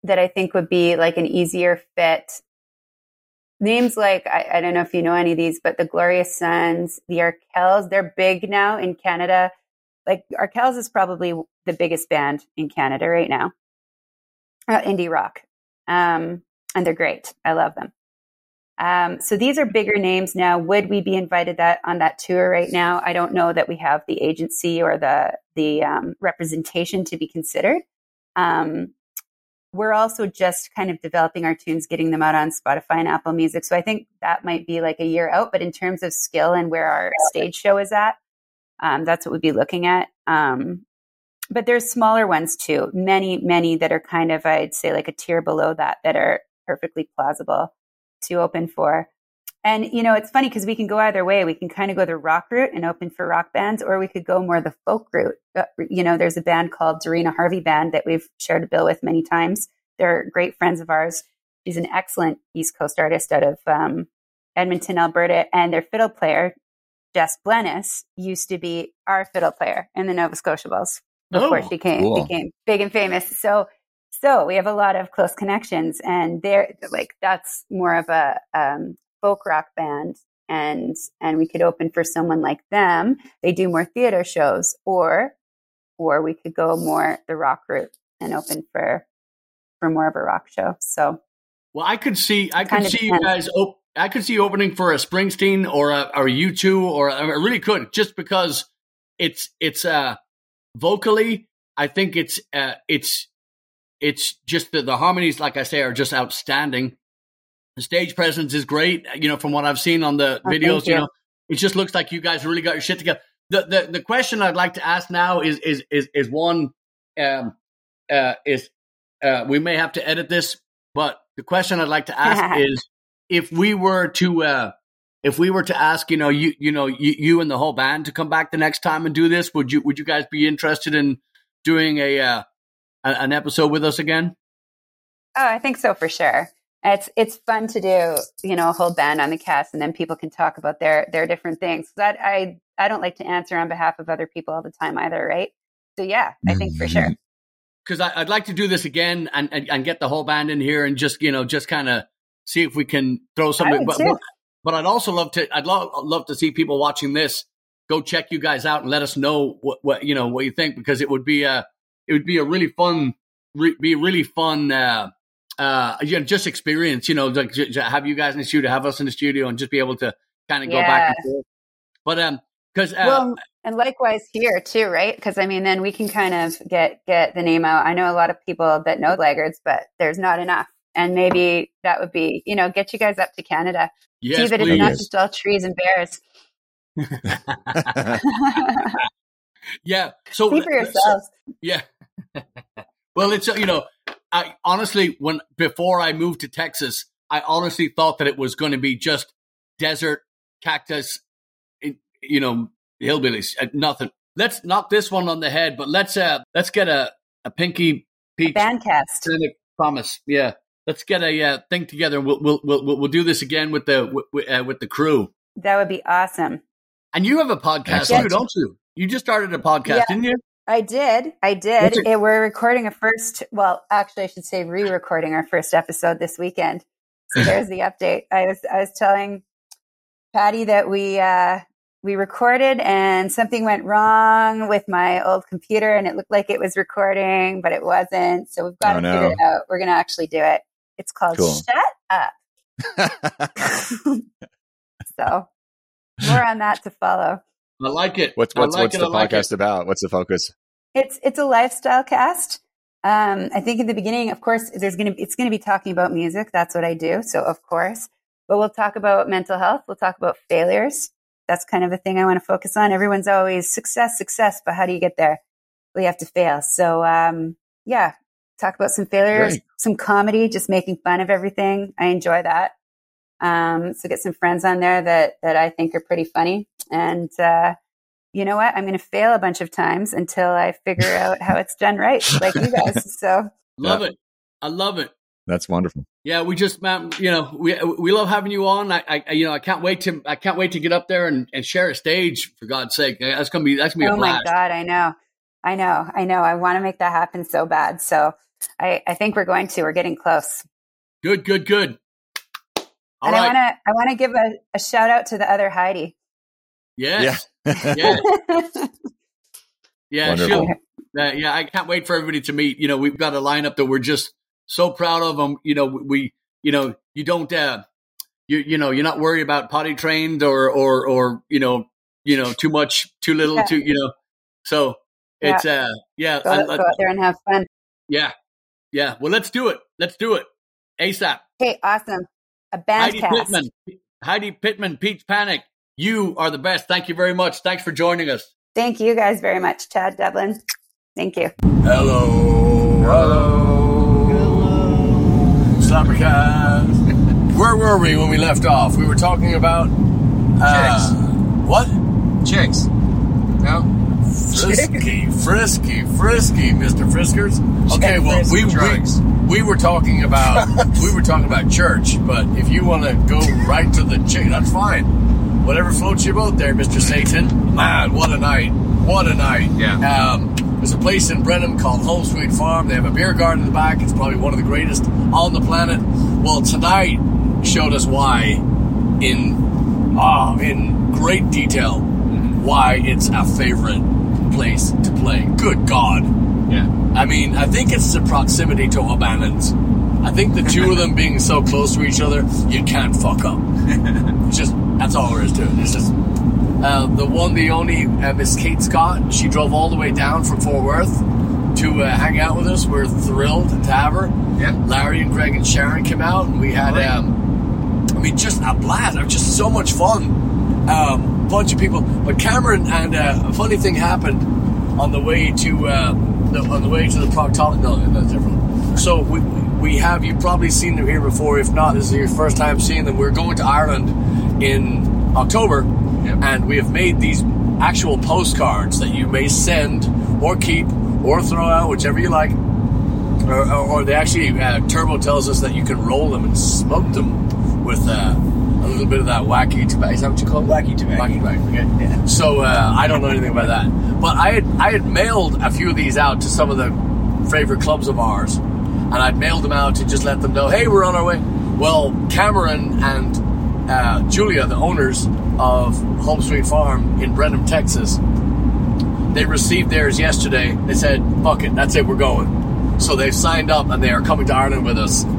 that I think would be like an easier fit. Names like, I, I don't know if you know any of these, but the Glorious Sons, the Arkells, they're big now in Canada. Like Arkells is probably the biggest band in Canada right now, uh, indie rock. Um, and they're great. I love them. Um, so these are bigger names now. Would we be invited that on that tour right now? I don't know that we have the agency or the the um, representation to be considered. Um, we're also just kind of developing our tunes, getting them out on Spotify and Apple Music. So I think that might be like a year out. But in terms of skill and where our stage show is at, um, that's what we'd be looking at. Um, but there's smaller ones too. Many, many that are kind of, I'd say, like a tier below that, that are perfectly plausible to open for. And you know, it's funny because we can go either way. We can kind of go the rock route and open for rock bands, or we could go more the folk route. Uh, you know, there's a band called Dorina Harvey Band that we've shared a bill with many times. They're great friends of ours. She's an excellent East Coast artist out of um, Edmonton, Alberta, and their fiddle player, Jess Blennis, used to be our fiddle player in the Nova Scotia Bulls before Oh, she came cool. became big and famous. So so we have a lot of close connections and they're like that's more of a um, folk rock band and and we could open for someone like them they do more theater shows or or we could go more the rock route and open for for more of a rock show so Well, I could see, I could see you guys. Op- I could see you opening for a Springsteen or a or U two, or I really could, just because it's it's uh vocally. I think it's uh it's it's just the, the harmonies, like I say, are just outstanding. The stage presence is great. You know, from what I've seen on the Oh, videos, you you. know, it just looks like you guys really got your shit together. The the the question I'd like to ask now is is is is one um uh is uh we may have to edit this, but the question I'd like to ask is if we were to uh if we were to ask, you know, you you know, you, you and the whole band to come back the next time and do this, would you would you guys be interested in doing a uh, an episode with us again? oh i think so for sure it's it's fun to do you know a whole band on the cast and then people can talk about their their different things that i i don't like to answer on behalf of other people all the time either right so yeah i think for sure Because I'd like to do this again and, and and get the whole band in here and just you know just kind of see if we can throw something. But, but but I'd also love to. I'd love love to see people watching this go check you guys out and let us know what what you know what you think because it would be a it would be a really fun re, be a really fun uh uh you know, just experience you know like j- j- have you guys in the studio have us in the studio and just be able to kind of go back and forth but um because uh, well and likewise here too right because i mean then we can kind of get get the name out i know a lot of people that know blaggards but there's not enough and maybe that would be, you know, get you guys up to Canada. Yes, See that please. it's not Yes. just all trees and bears. yeah. So See for yourselves. Yeah. well, it's uh, you know, I honestly when before I moved to Texas, I honestly thought that it was going to be just desert, cactus, you know, hillbillies, uh, nothing. Let's knock this one on the head, but let's uh let's get a a pinky peach Bandcast. clinic promise. Yeah. Let's get a uh, thing together. We'll, we'll we'll we'll we'll do this again with the with, uh, with the crew. That would be awesome. And you have a podcast Excellent. too, don't you? You just started a podcast, Yeah. didn't you? I did. I did. It- It, we're recording a first, well, actually, I should say re recording our first episode this weekend. So there's the update. I was, I was telling Patty that we, uh, we recorded and something went wrong with my old computer and it looked like it was recording, but it wasn't. So we've got Oh, to no. figure it out. We're going to actually do it. It's called Cool. Shut Up. so more on that to follow. I like it. what's what's like what's it, the I like it. podcast about? What's the focus? It's it's a lifestyle cast. Um, I think in the beginning, of course, there's gonna it's gonna be talking about music. That's what I do. So of course, but we'll talk about mental health. We'll talk about failures. That's kind of a thing I want to focus on. Everyone's always success, success, but how do you get there? Well, you have to fail. So um, yeah, talk about some failures, Great. some comedy, just making fun of everything. I enjoy that. Um, so get some friends on there that that I think are pretty funny, and uh, you know what? I'm going to fail a bunch of times until I figure out how it's done right, like you guys. So Love Yeah. it. I love it. That's wonderful. Yeah, we just, man, you know, we we love having you on. I, I, you know, I can't wait to, I can't wait to get up there and, and share a stage. For God's sake, that's gonna be, that's gonna be oh a my god, I know, I know, I know. I want to make that happen so bad. So I, I think we're going to. We're getting close. Good, good, good. All and I want to, I want to give a, a shout out to the other Heidi. yes. Yeah. Yeah. Yeah. Wonderful. she'll- uh, yeah. I can't wait for everybody to meet. You know, we've got a lineup that we're just so proud of them. You know, we, you know, you don't, uh, you, you know, you're not worried about potty trained or, or, or, you know, you know, too much, too little, Yeah. too, you know, so Yeah. it's, uh, yeah. Go, I- go I- out there and have fun. Yeah. Yeah. Well, let's do it. Let's do it. ASAP. Okay, awesome. A Heidi bandcast. Pittman. Heidi Pittman, Peach Panic. You are the best. Thank you very much. Thanks for joining us. Thank you guys very much, Chad Devlin. Thank you. Hello. Hello. Slappercast. Where were we when we left off? We were talking about uh, what? Chicks. No? Frisky, frisky, frisky, Mister Friskers. Okay, well we, drugs. we we were talking about we were talking about church, but if you want to go right to the chick, that's fine. Whatever floats your boat, there, Mister Satan. Man, what a night! What a night! Yeah. Um, there's a place in Brenham called Home Sweet Farm. They have a beer garden in the back. It's probably one of the greatest on the planet. Well, tonight showed us why in ah in great detail why it's a favorite place to play. Good God. Yeah. I mean, I think it's the proximity to O'Bannon's. I think the two of them being so close to each other, you can't fuck up. It's just, that's all there is to it. It's just, uh, the one, the only, uh, Miss Kate Scott, she drove all the way down from Fort Worth to uh, hang out with us. We're thrilled to have her. Yeah. Larry and Greg and Sharon came out, and we had, um, I mean, just a blast. It was just so much fun. Um, bunch of people. But Cameron and uh, a funny thing happened on the way to uh, the, on the way to the proctologist. No, that's different. So we, we have you've probably seen them here before. If not, this is your first time seeing them. We're going to Ireland in October, Yep. and we have made these actual postcards that you may send or keep or throw out, whichever you like. Or, or, or they actually uh, Turbo tells us that you can roll them and smoke them with uh, a little bit of that wacky tobacco. Is that what you call it? Wacky tobacco. Wacky tobacco. Okay. Yeah. So uh, I don't know anything about that, but I had I had mailed a few of these out to some of the favorite clubs of ours, and I'd mailed them out to just let them know, hey, we're on our way. Well, Cameron and uh, Julia, the owners of Home Sweet Farm in Brenham, Texas, they received theirs yesterday. They said, "Fuck it, that's it, we're going." So they've signed up and they are coming to Ireland with us. Yeah.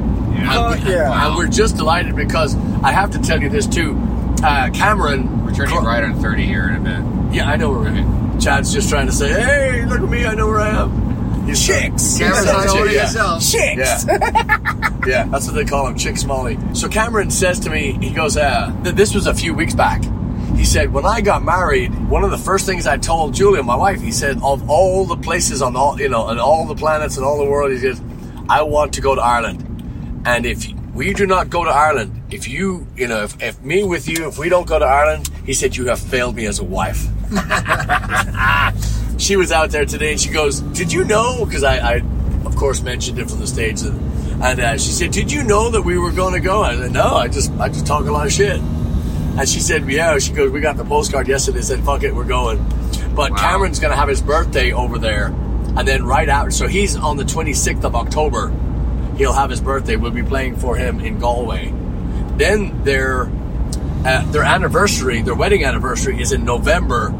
And, Fuck yeah. and we're just delighted because I have to tell you this too. Uh, Cameron, We're turning right on 30 here in a bit. yeah, I know where we're at. Chad's just trying to say, "Hey, look at me, I know where I am." He's Chicks. Cameron's He's not a chick, holding yeah. himself. Chicks. Yeah. yeah, that's what they call him, Chick Smalley. So Cameron says to me, he goes, uh, th- this was a few weeks back. He said, when I got married, one of the first things I told Julia, my wife, he said, of all the places on all, you know, on all the planets and all the world, he says, I want to go to Ireland. And if we do not go to Ireland, if you, you know, if, if me with you, if we don't go to Ireland, he said, you have failed me as a wife. she was out there today, and she goes, "Did you know?" Because I, I, of course, mentioned it from the stage, and, and uh, she said, "Did you know that we were going to go?" I said, "No, I just, I just talk a lot of shit." And she said, "Yeah." She goes, "We got the postcard yesterday. Said, fuck it, we're going." But wow. Cameron's going to have his birthday over there, and then right out, so he's on the 26th of October. He'll have his birthday. We'll be playing for him in Galway. Then their uh, their anniversary, their wedding anniversary, is in November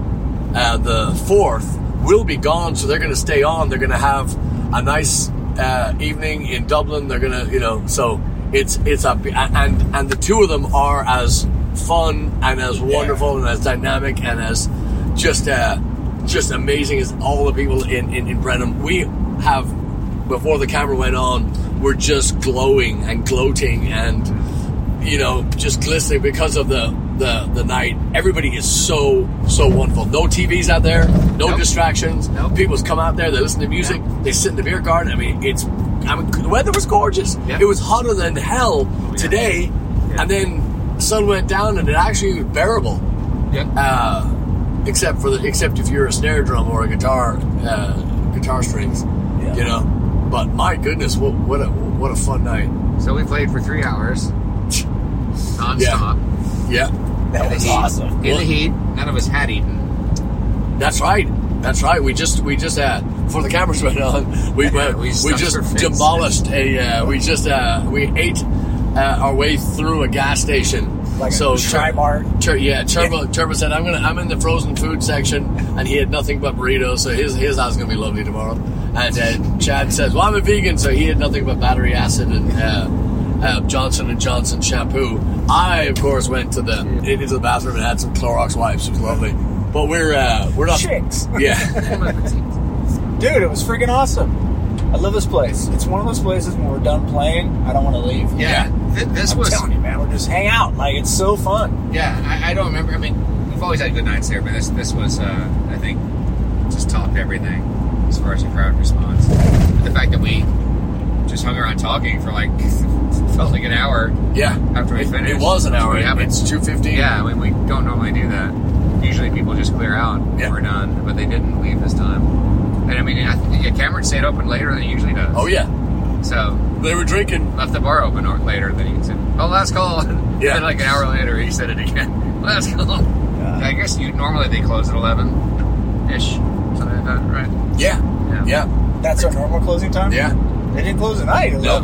uh, the 4th will be gone, so they're going to stay on. They're going to have a nice uh, evening in Dublin. They're going to, you know, so it's it's a and and the two of them are as fun and as wonderful yeah. and as dynamic and as just uh, just amazing as all the people in, in in Brenham. We have before the camera went on, we're just glowing and gloating and you know just glistening because of the the, the night. Everybody is so, so wonderful. No TVs out there, no Nope. distractions. Nope. People come out there, they listen to music, they sit in the beer garden. I mean, it's, I mean, the weather was gorgeous. Yeah. It was hotter than hell yeah. today, Yeah. and then the sun went down and it actually was bearable. Yeah. Uh, except for the, except if you're a snare drum or a guitar, uh, guitar strings, Yeah. you know. But my goodness, what, what a, what a fun night. So we played for three hours, non-stop. Yeah. That In was the heat. awesome. In the heat, none of us had eaten. That's right. That's right. We just we just had before the cameras went on, we went, we we, just demolished a uh, we just uh we ate uh, our way through a gas station. Like so a Tri-Mart. Tur- yeah, Turbo Turbo said I'm gonna I'm in the frozen food section, and he had nothing but burritos, so his his house is gonna be lovely tomorrow. And uh, Chad says, well I'm a vegan, so he had nothing but battery acid and. Uh, uh, Johnson and Johnson shampoo. I, of course, went to the into the bathroom and had some Clorox wipes. It was lovely. But we're uh, we're not. Chicks. Yeah, Dude, it was freaking awesome. I love this place. It's one of those places when we're done playing, I don't want to leave. Yeah. Th- this I'm was. telling you, man, we're just hang out. Like it's so fun. Yeah, I, I don't remember. I mean, we've always had good nights there, but this this was, uh, I think, just topped everything as far as the crowd response. But the fact that we just hung around talking for like felt like an hour yeah. after we It, finished. it was an hour. We It's two fifteen. Yeah, I mean, we don't normally do that. Usually people just clear out when Yeah. we're done, but they didn't leave this time. And I mean, I think, yeah, Cameron stayed open later than he usually does. Oh yeah. So They were drinking. left the bar open or- later than he said. Oh, last call. Yeah. then like an hour later, he said it again. Last call. I guess you normally they close at eleven ish, something like that, right? Yeah. Yeah. Yeah. That's our normal closing time. Yeah. They didn't close at night. at No.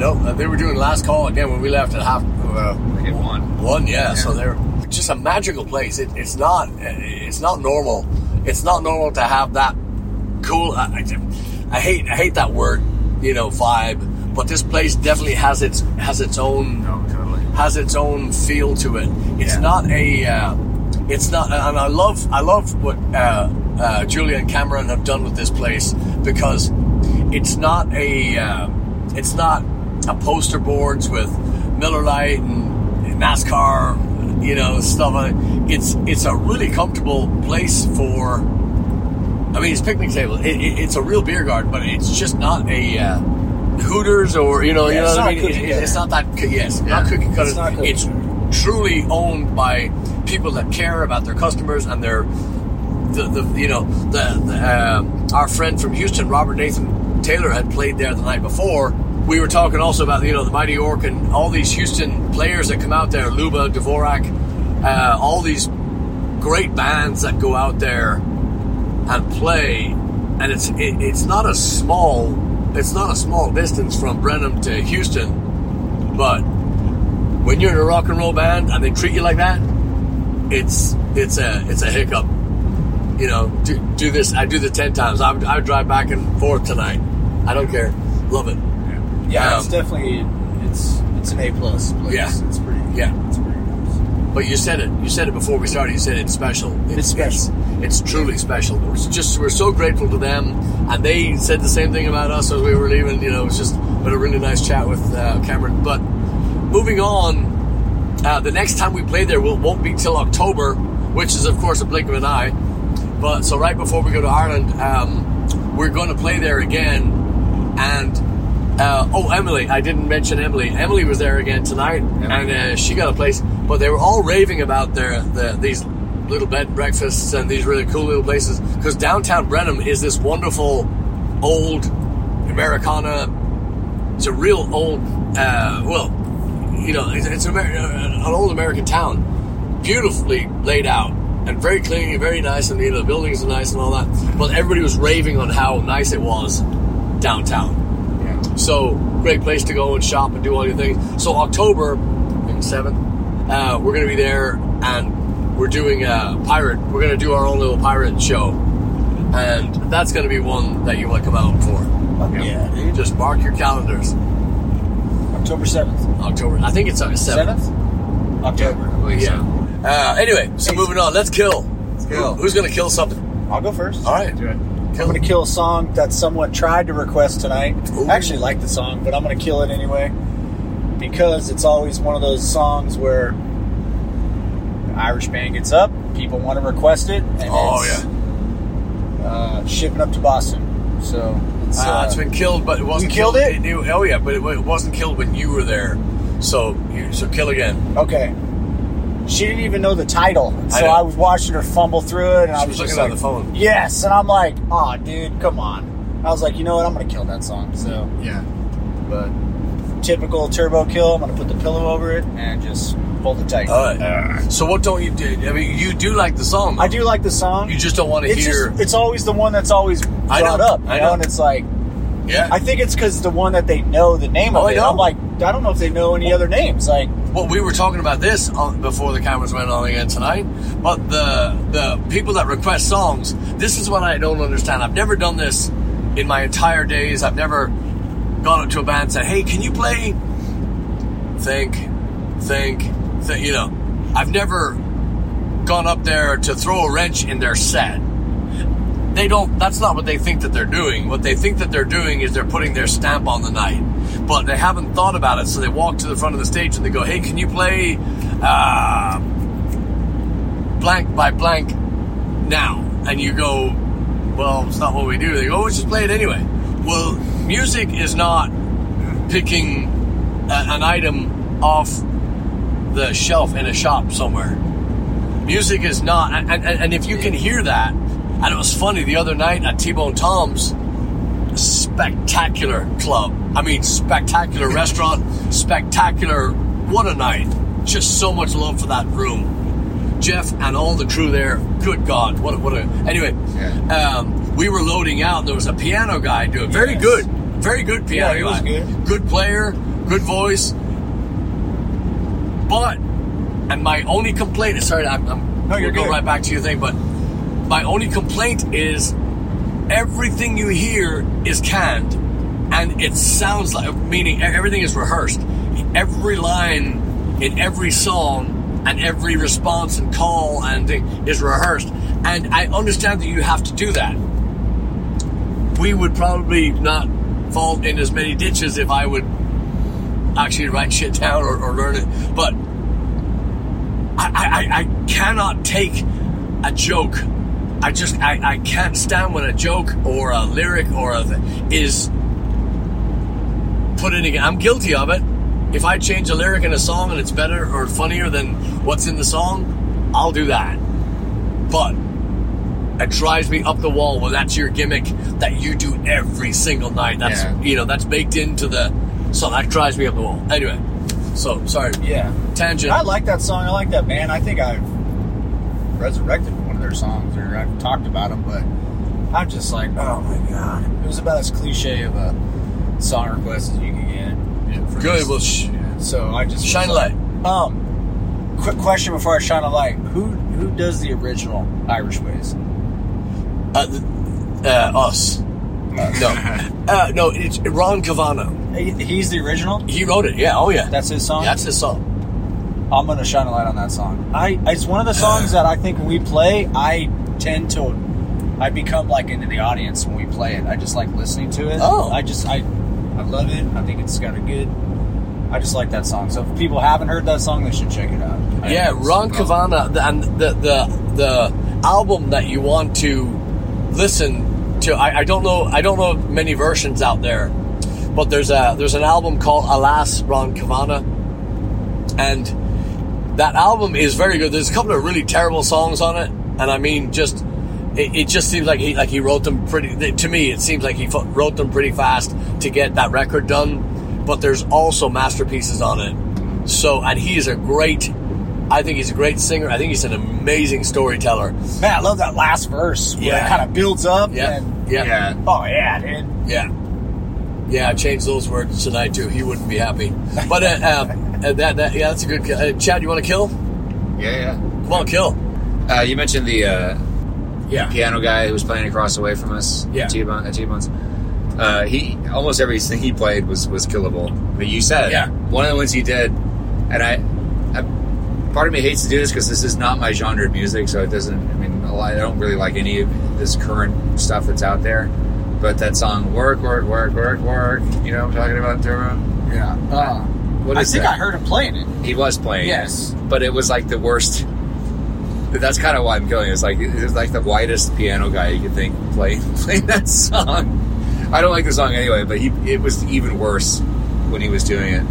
11. No, uh, they were doing last call again when we left at half uh, one. one. Yeah, Yeah. so they're just a magical place. It, it's not. It's not normal. It's not normal to have that cool. I, I, I hate. I hate that word. You know, vibe. But this place definitely has its has its own No, totally. has its own feel to it. It's Yeah. not a. Uh, it's not, and I love I love what uh, uh, Julia and Cameron have done with this place because it's not a uh, it's not poster boards with Miller Lite and NASCAR, you know stuff. It's it's a really comfortable place for. I mean, it's picnic table. It, it, it's a real beer garden, but it's just not a. Uh, Hooters or you know you know it's what I not mean. It- it's not that yes, Yeah. not cookie cutter. It's It's truly owned by people that care about their customers and their the, the you know the, the um, our friend from Houston, Robert Nathan Taylor, had played there the night before. We were talking also about you know the Mighty Orc and all these Houston players that come out there, Luba, Dvorak, uh, all these great bands that go out there and play, and it's it, it's not a small it's not a small distance from Brenham to Houston, but when you're in a rock and roll band and they treat you like that, it's it's a it's a hiccup. You know, do, do this. I do the ten times. I I drive back and forth tonight. I don't care. Love it. Yeah, Um, it's definitely it's it's an A plus place. Yeah. it's pretty. Yeah. it's pretty nice. But you said it. You said it before we started. You said it's special. It's special. It's, it's truly special. We're just we're so grateful to them, and they said the same thing about us as we were leaving. You know, it was just been a really nice chat with uh, Cameron. But moving on, uh, the next time we play there will, won't be till October, which is of course a blink of an eye. But so right before we go to Ireland, um, we're going to play there again, and. Uh, oh, Emily! I didn't mention Emily. Emily was there again tonight, and uh, she got a place. But they were all raving about their the, these little bed and breakfasts and these really cool little places because downtown Brenham is this wonderful old Americana. It's a real old, uh, well, you know, it's, it's Amer- uh, an old American town, beautifully laid out and very clean, and very nice, and you know the buildings are nice and all that. But everybody was raving on how nice it was downtown. Yeah. So great place to go and shop and do all your things. So October seventh, uh, we're going to be there and we're doing a pirate. We're going to do our own little pirate show, and that's going to be one that you want to come out for. Yeah, dude. Just mark your calendars. October 7th. October. I think it's uh, seventh. 7th? October. Well, yeah. Uh, anyway, so moving on. Let's kill. Let's kill. Who's going to kill something? I'll go first. All right. Do it. I'm going to kill a song that someone tried to request tonight. Ooh. I actually like the song, but I'm going to kill it anyway because it's always one of those songs where the Irish band gets up, people want to request it, and Oh it's yeah. uh, shipping up to Boston. So it's, Uh, uh, it's been killed, but it wasn't. You killed it? oh yeah, but it, it wasn't killed when you were there. So you so kill again. okay. She didn't even know the title, so know. I, was watching her fumble through it, and I She was was just looking like, at the phone. "Yes," and I'm like, "Oh, dude, come on." I was like, "You know what? I'm gonna kill that song." So, Yeah. but typical turbo kill. I'm gonna put the pillow over it and just hold it tight. Right. So what don't you do? I mean, you do like the song. though. I do like the song. You just don't want to it's hear. just, it's always the one that's always I brought know, up. You I know? know. and it's like yeah. I think it's because the one that they know the name Oh, of I it. I'm like, I don't know if they know any other names. Like, well, we were talking about this on, before the cameras went on again tonight. But the the people that request songs, this is what I don't understand. I've never done this in my entire days. I've never gone up to a band and said, "Hey, can you play?" Think, think, think. You know, I've never gone up there to throw a wrench in their set. They don't. That's not what they think that they're doing. What they think that they're doing is they're putting their stamp on the night, but they haven't thought about it. So they walk to the front of the stage and they go, "Hey, can you play uh, blank by blank now?" And you go, "Well, it's not what we do." They go, "Oh, let's just play it anyway." Well, music is not picking a, an item off the shelf in a shop somewhere. Music is not, and, and, and if you can hear that, and it was funny the other night at T-Bone Tom's, spectacular club. I mean, spectacular restaurant, spectacular. What a night! Just so much love for that room. Jeff and all the crew there. Good God, what a, what a. Anyway, um, we were loading out. There was a piano guy doing very Yes. good, very good piano Yeah, he was guy. good. Good player, good voice. But, and my only complaint is sorry, I'm, I'm No, you're we'll go right back to your thing, but my only complaint is everything you hear is canned. And it sounds like meaning everything is rehearsed. Every line in every song and every response and call and is rehearsed. And i understand that you have to do that. We would probably not fall in as many ditches if i would actually write shit down or, or learn it. But I, I, I cannot take a joke. I just I, I can't stand when a joke or a lyric or a th- is put in again. I'm guilty of it. If I change a lyric in a song and it's better or funnier than what's in the song, I'll do that. But it drives me up the wall. Well, that's your gimmick that you do every single night. That's Yeah. you know that's baked into the. So that drives me up the wall. Anyway, so sorry. yeah, Tangent. I like that song. I like that band. I think I've resurrected songs, or I've talked about them, but I'm just like, oh my god, it was about as cliche of a song request as you can get. for Good. this. Well, sh- So I just shine a light. Um, quick question before I shine a light: Who who does the original Irish Ways? Uh, uh, us. No. Uh, no, it's Ron Kavana. He's the original. He wrote it. Yeah. Oh, yeah. That's his song. That's his song. I'm gonna shine a light on that song. I it's one of the songs that I think when we play, I tend to I become like into the audience when we play it. I just like listening to it. Oh. I just I I love it. I think it's got a good. I just like that song. So if people haven't heard that song, they should check it out. I Yeah, Ron Kavana, and the the the album that you want to listen to. I, I don't know. I don't know many versions out there, but there's a there's an album called Alias Ron Kavana, and that album is very good. There's a couple of really terrible songs on it, and I mean, just it, it just seems like he like he wrote them pretty. To me, it seems like he fu- wrote them pretty fast to get that record done. But there's also masterpieces on it. So, and he is a great. I think he's a great singer. I think he's an amazing storyteller. Man, I love that last verse. Where Yeah. it kind of builds up. Yeah, And, yeah, Yeah. oh yeah, dude. yeah, yeah. I changed those words tonight too. He wouldn't be happy. But uh, um, uh, that, that, yeah, that's a good. Uh, Chad, you want to kill? Yeah, yeah. Come on, kill. Uh, you mentioned the uh, Yeah, piano guy who was playing across the way from us. Yeah. At T-Bone's. Uh, he almost everything he played was was killable. But you said Yeah. one of the ones he did, and I, I part of me hates to do this because this is not my genre of music, so it doesn't. I mean, a lot, I don't really like any of this current stuff that's out there. But that song, work, work, work, work, work. You know what I'm talking about, Turbo? Yeah. Uh, What I think that? I heard him playing it. He was playing. Yes. it, but it was like the worst. That's kind of why I'm killing. it. It's like it's like the whitest piano guy you could think play playing that song. I don't like the song anyway, but he it was even worse when he was doing it.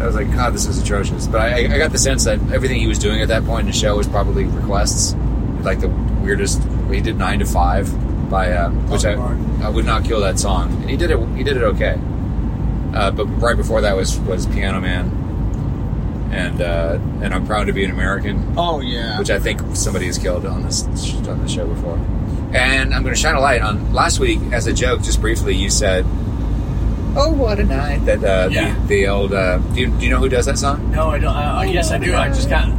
I was like, God, this is atrocious. But I, I got the sense that everything he was doing at that point in the show was probably requests, like the weirdest. He did nine to five by uh, which I, I would not kill that song, and he did it. He did it okay. Uh, but right before that was was Piano Man, and uh, and I'm proud to be an American, Oh yeah. which I think somebody has killed on this on the show before. And I'm going to shine a light on last week as a joke, just briefly. You said, "Oh, what a night!" That uh, Yeah. the, the old. Uh, do, you, do you know who does that song? No, I don't. Uh, yes, I do. I just can't.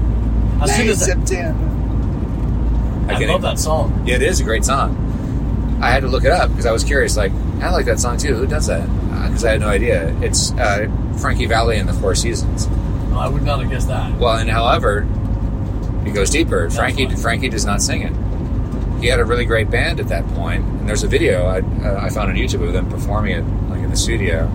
As soon as I, I can't love even- that song. Yeah, it is a great song. I had to look it up because I was curious. Like, I like that song too. Who does that? Because I had no idea. It's uh, Frankie Valli and the Four Seasons. I would not have guessed that. Well, and however, it goes deeper. Frankie fine. Frankie does not sing it. He had a really great band at that point, and there's a video I, uh, I found on YouTube of them performing it like in the studio.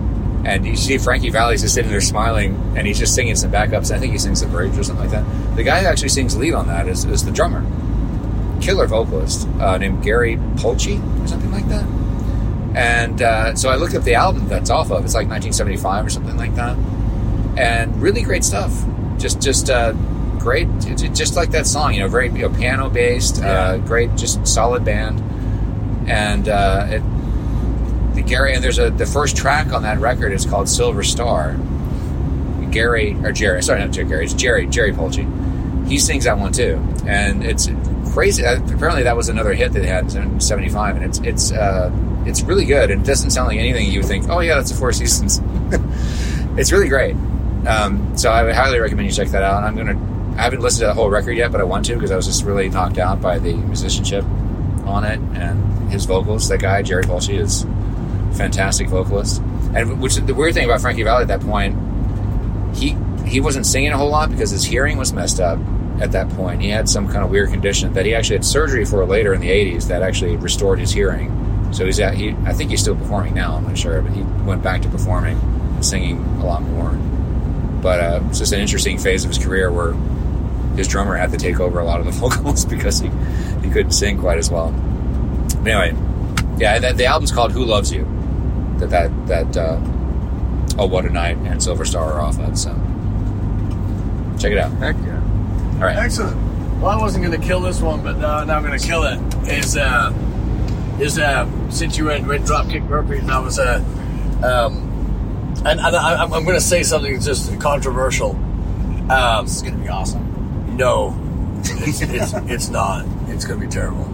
And you see Frankie Valli's just sitting there smiling, and he's just singing some backups. I think he sings the bridge or something like that. The guy who actually sings lead on that is, is the drummer, killer vocalist uh, named Gary Polci or something like that. And uh, so I looked up the album that's off of. It's like 1975 or something like that, and really great stuff. Just just uh, great, just like that song. You know, very you know, piano based. Uh, great, just solid band. And uh, it, the Gary and there's a the first track on that record is called Silver Star. Gary or Jerry, sorry, not Jerry, it's Jerry Gerry Polci. He sings that one too, and it's crazy. Uh, apparently, that was another hit that they had in '75, and it's it's uh, it's really good. And it doesn't sound like anything you would think. Oh yeah, that's the Four Seasons. it's really great. Um, so I would highly recommend you check that out. I'm gonna. I haven't listened to the whole record yet, but I want to because I was just really knocked out by the musicianship on it and his vocals. That guy Gerry Polci is fantastic vocalist. And which the weird thing about Frankie Valli at that point, he he wasn't singing a whole lot because his hearing was messed up at that point. He had some kind of weird condition that he actually had surgery for later in the 80s that actually restored his hearing. So he's at, he I think he's still performing now. I'm not sure, but he went back to performing, and singing a lot more. But uh, it's just an interesting phase of his career where his drummer had to take over a lot of the vocals because he he couldn't sing quite as well. Anyway, yeah, the album's called "Who Loves You." That that that uh, oh what a night and Silver Star are off of. So check it out. Heck yeah. All right. Excellent. Well, I wasn't going to kill this one, but uh, now I'm going to kill it. Is uh, is uh, since you went went Dropkick Murphys, I was uh, um, and, and I, I'm, I'm going to say something just controversial. Um, This is gonna be awesome. no, it's, it's, it's not. It's going to be terrible.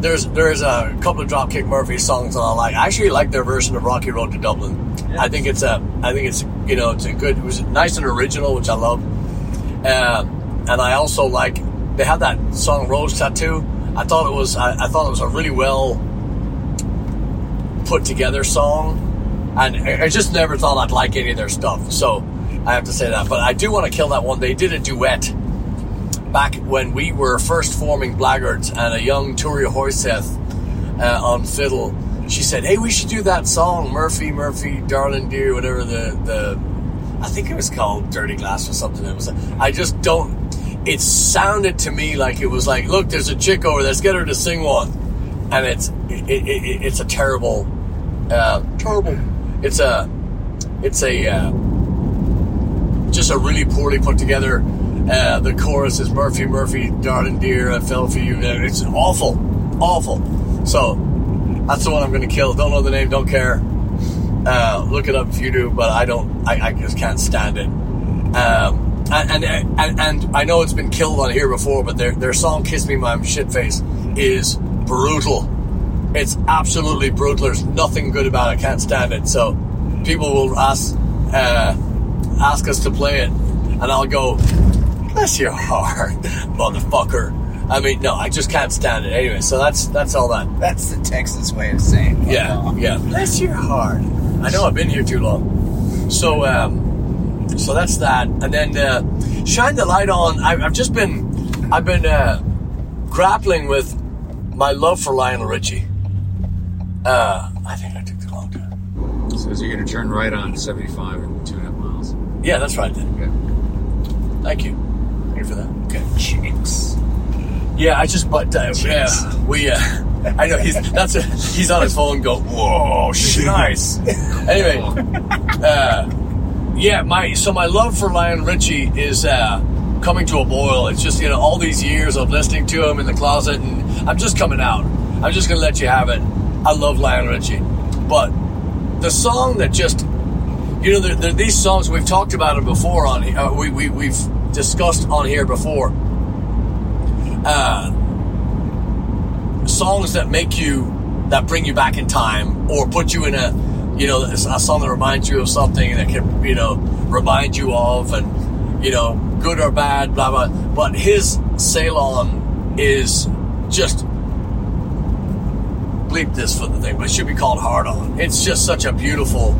There's there's a couple of Dropkick Murphy songs that I like. I actually like their version of Rocky Road to Dublin. I think it's a I think it's you know it's a good it was nice and original, which I love. Um, and I also like they had that song Rose Tattoo. I thought it was I, I thought it was a really well put together song, and I, just never thought I'd like any of their stuff. So I have to say that. But I do want to kill that one. They did a duet back when we were first forming Blaggards, and a young Turia Hoyseth uh, on fiddle. She said, "Hey, we should do that song, Murphy, Murphy, Darling Dear, whatever the the." I think it was called Dirty Glass or something. It was. I just don't. It sounded to me like it was like, look, there's a chick over there. Let's get her to sing one, and it's it, it, it, it's a terrible, uh, terrible. It's a it's a uh, just a really poorly put together. Uh, the chorus is Murphy, Murphy, darling dear, I fell for you. It's awful, awful. So that's the one I'm going to kill. Don't know the name, don't care. Uh, look it up if you do, but I don't. I, I just can't stand it. Um, and, and and and I know it's been killed on here before, but their their song "Kiss Me, My Shit Face" is brutal. It's absolutely brutal. There's nothing good about it. I can't stand it. So people will ask uh, ask us to play it, and I'll go, "Bless your heart, motherfucker." I mean, no, I just can't stand it. Anyway, so that's that's all that. That's the Texas way of saying. Yeah, yeah. Bless your heart. I know I've been here too long. So, um, so that's that. And then uh, shine the light on. I, I've just been, I've been uh, grappling with my love for Lionel Richie. Uh, I think I took the wrong turn. Says you're going to turn right on 75 in two and a half miles. Yeah, that's right then. Okay. Thank you. Thank you for that. Okay. Chicks. Yeah, I just but uh, yeah, we. Uh, I know he's that's a, he's on his phone. Go whoa, nice. anyway, uh, yeah, my so my love for Lionel Richie is uh, coming to a boil. It's just you know all these years of listening to him in the closet, and I'm just coming out. I'm just gonna let you have it. I love Lionel Richie, but the song that just you know these songs we've talked about them before on uh, we, we we've discussed on here before uh, songs that make you that bring you back in time or put you in a you know a song that reminds you of something that can you know remind you of and you know good or bad blah blah. But his Sail On is just bleep this for the thing but it should be called hard on. It's just such a beautiful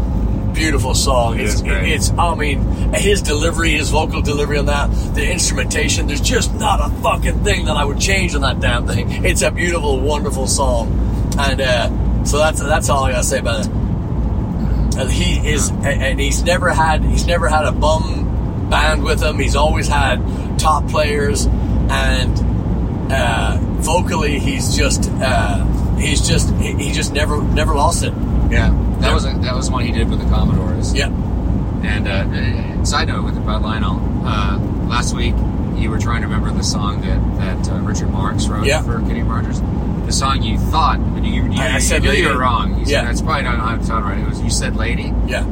beautiful song. It it's, it's I mean his delivery his vocal delivery on that the instrumentation there's just not a fucking thing that I would change on that damn thing. It's a beautiful wonderful song. And uh, so that's that's all I gotta say about it and he is and- he's never had he's never had a bum band with him he's always had top players and uh, vocally he's just uh, he's just he, he just never never lost it Yeah. That was a, that was one he did with the Commodores. yeah And uh, uh, side note with about Lionel, uh, last week you were trying to remember the song that that uh, Richard Marx wrote Yeah. for Kenny Rogers. The song you thought, but you, you, I- I you said knew you were wrong. You said, Yeah. that's probably not how it sounded right. It was you said "Lady." yeah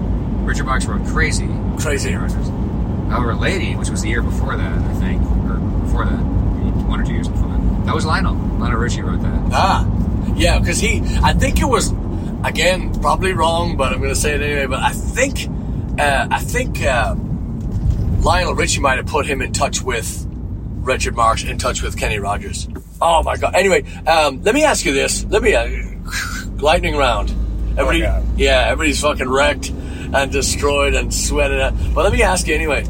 Richard Marx wrote "Crazy." Crazy. However, "Lady," which was the year before that, I think, or before that, one or two years before that, that was Lionel. Lionel Richie wrote that. Ah, yeah, because he, I think it was, again, probably wrong, but I'm going to say it anyway. But I think, uh, I think uh, Lionel Richie might have put him in touch with Richard Marx, in touch with Kenny Rogers. Oh my God! Anyway, um, let me ask you this. Let me uh, lightning round. Everybody, God. yeah, everybody's fucking wrecked and destroyed and sweated out. But let me ask you anyway.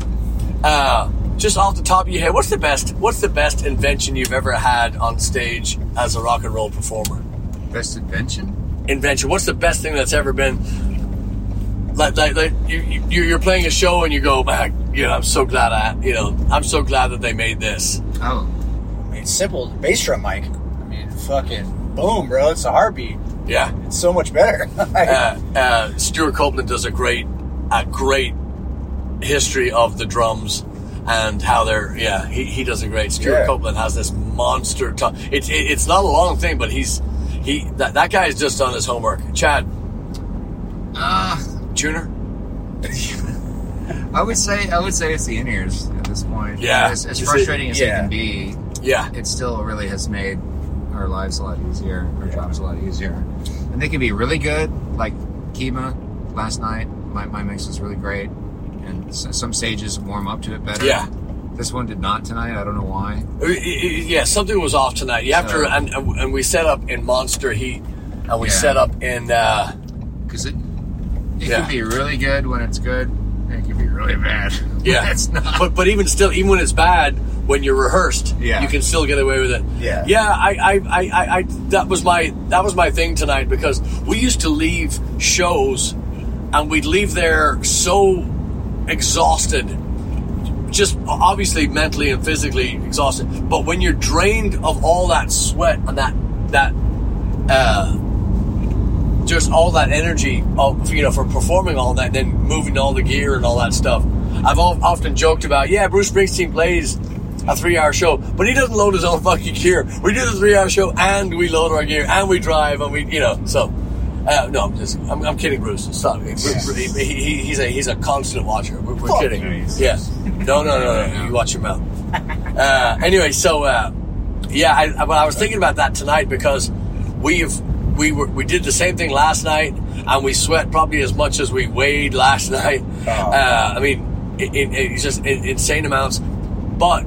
Uh, just off the top of your head, what's the best? What's the best invention you've ever had on stage as a rock and roll performer? Best invention. Invention. What's the best thing that's ever been? Like, like, like you, you, you're playing a show and you go back. You know, I'm so glad I, you know, I'm so glad that they made this. Oh, I mean, simple bass drum mic. I mean, fucking boom, bro. It's a heartbeat. Yeah. It's so much better. Uh, uh, Stewart Copeland does a great, a great history of the drums and how they're. Yeah, he, he does a great. Stuart Yeah. Copeland has this monster. T- it's it, it's not a long thing, but he's he that that guy has just done his homework. Chad uh, Tuner. I would say I would say it's the in ears at this point. Yeah. as, as You see- frustrating as yeah. it can be, Yeah, it still really has made our lives a lot easier, our jobs a lot easier, and they can be really good. Like Kemah last night, my, my mix was really great, and some stages warm up to it better. Yeah. this one did not tonight. I don't know why. Uh, yeah. Something was off tonight. You have to, and and we set up in Monster Heat, and we Yeah. set up in. Uh, because it it Yeah. can be really good when it's good, and it can be really bad. Yeah. it's not. But but even still, even when it's bad, when you're rehearsed, Yeah. you can still get away with it. Yeah. yeah. I, I, I, I, that was my that was my thing tonight because we used to leave shows, and we'd leave there so exhausted, just obviously mentally and physically exhausted. But when you're drained of all that sweat and that that. Uh, just all that energy of you know for performing all that, then moving all the gear and all that stuff. I've often joked about, yeah, Bruce Springsteen plays a three-hour show, but he doesn't load his own fucking gear. We do the three-hour show and we load our gear and we drive and we, you know, so. Uh, no, I'm, just, I'm, I'm kidding, Bruce. Stop. He, he- he- he's a he's a constant watcher. We're, we're kidding. you. Yeah. No, no, no, no. You watch your mouth. Uh, anyway, so uh, yeah, I, I, well, I was thinking about that tonight because we've we were we did the same thing last night, and we sweat probably as much as we weighed last night. Oh. Uh, I mean, it, it, it's just insane amounts. But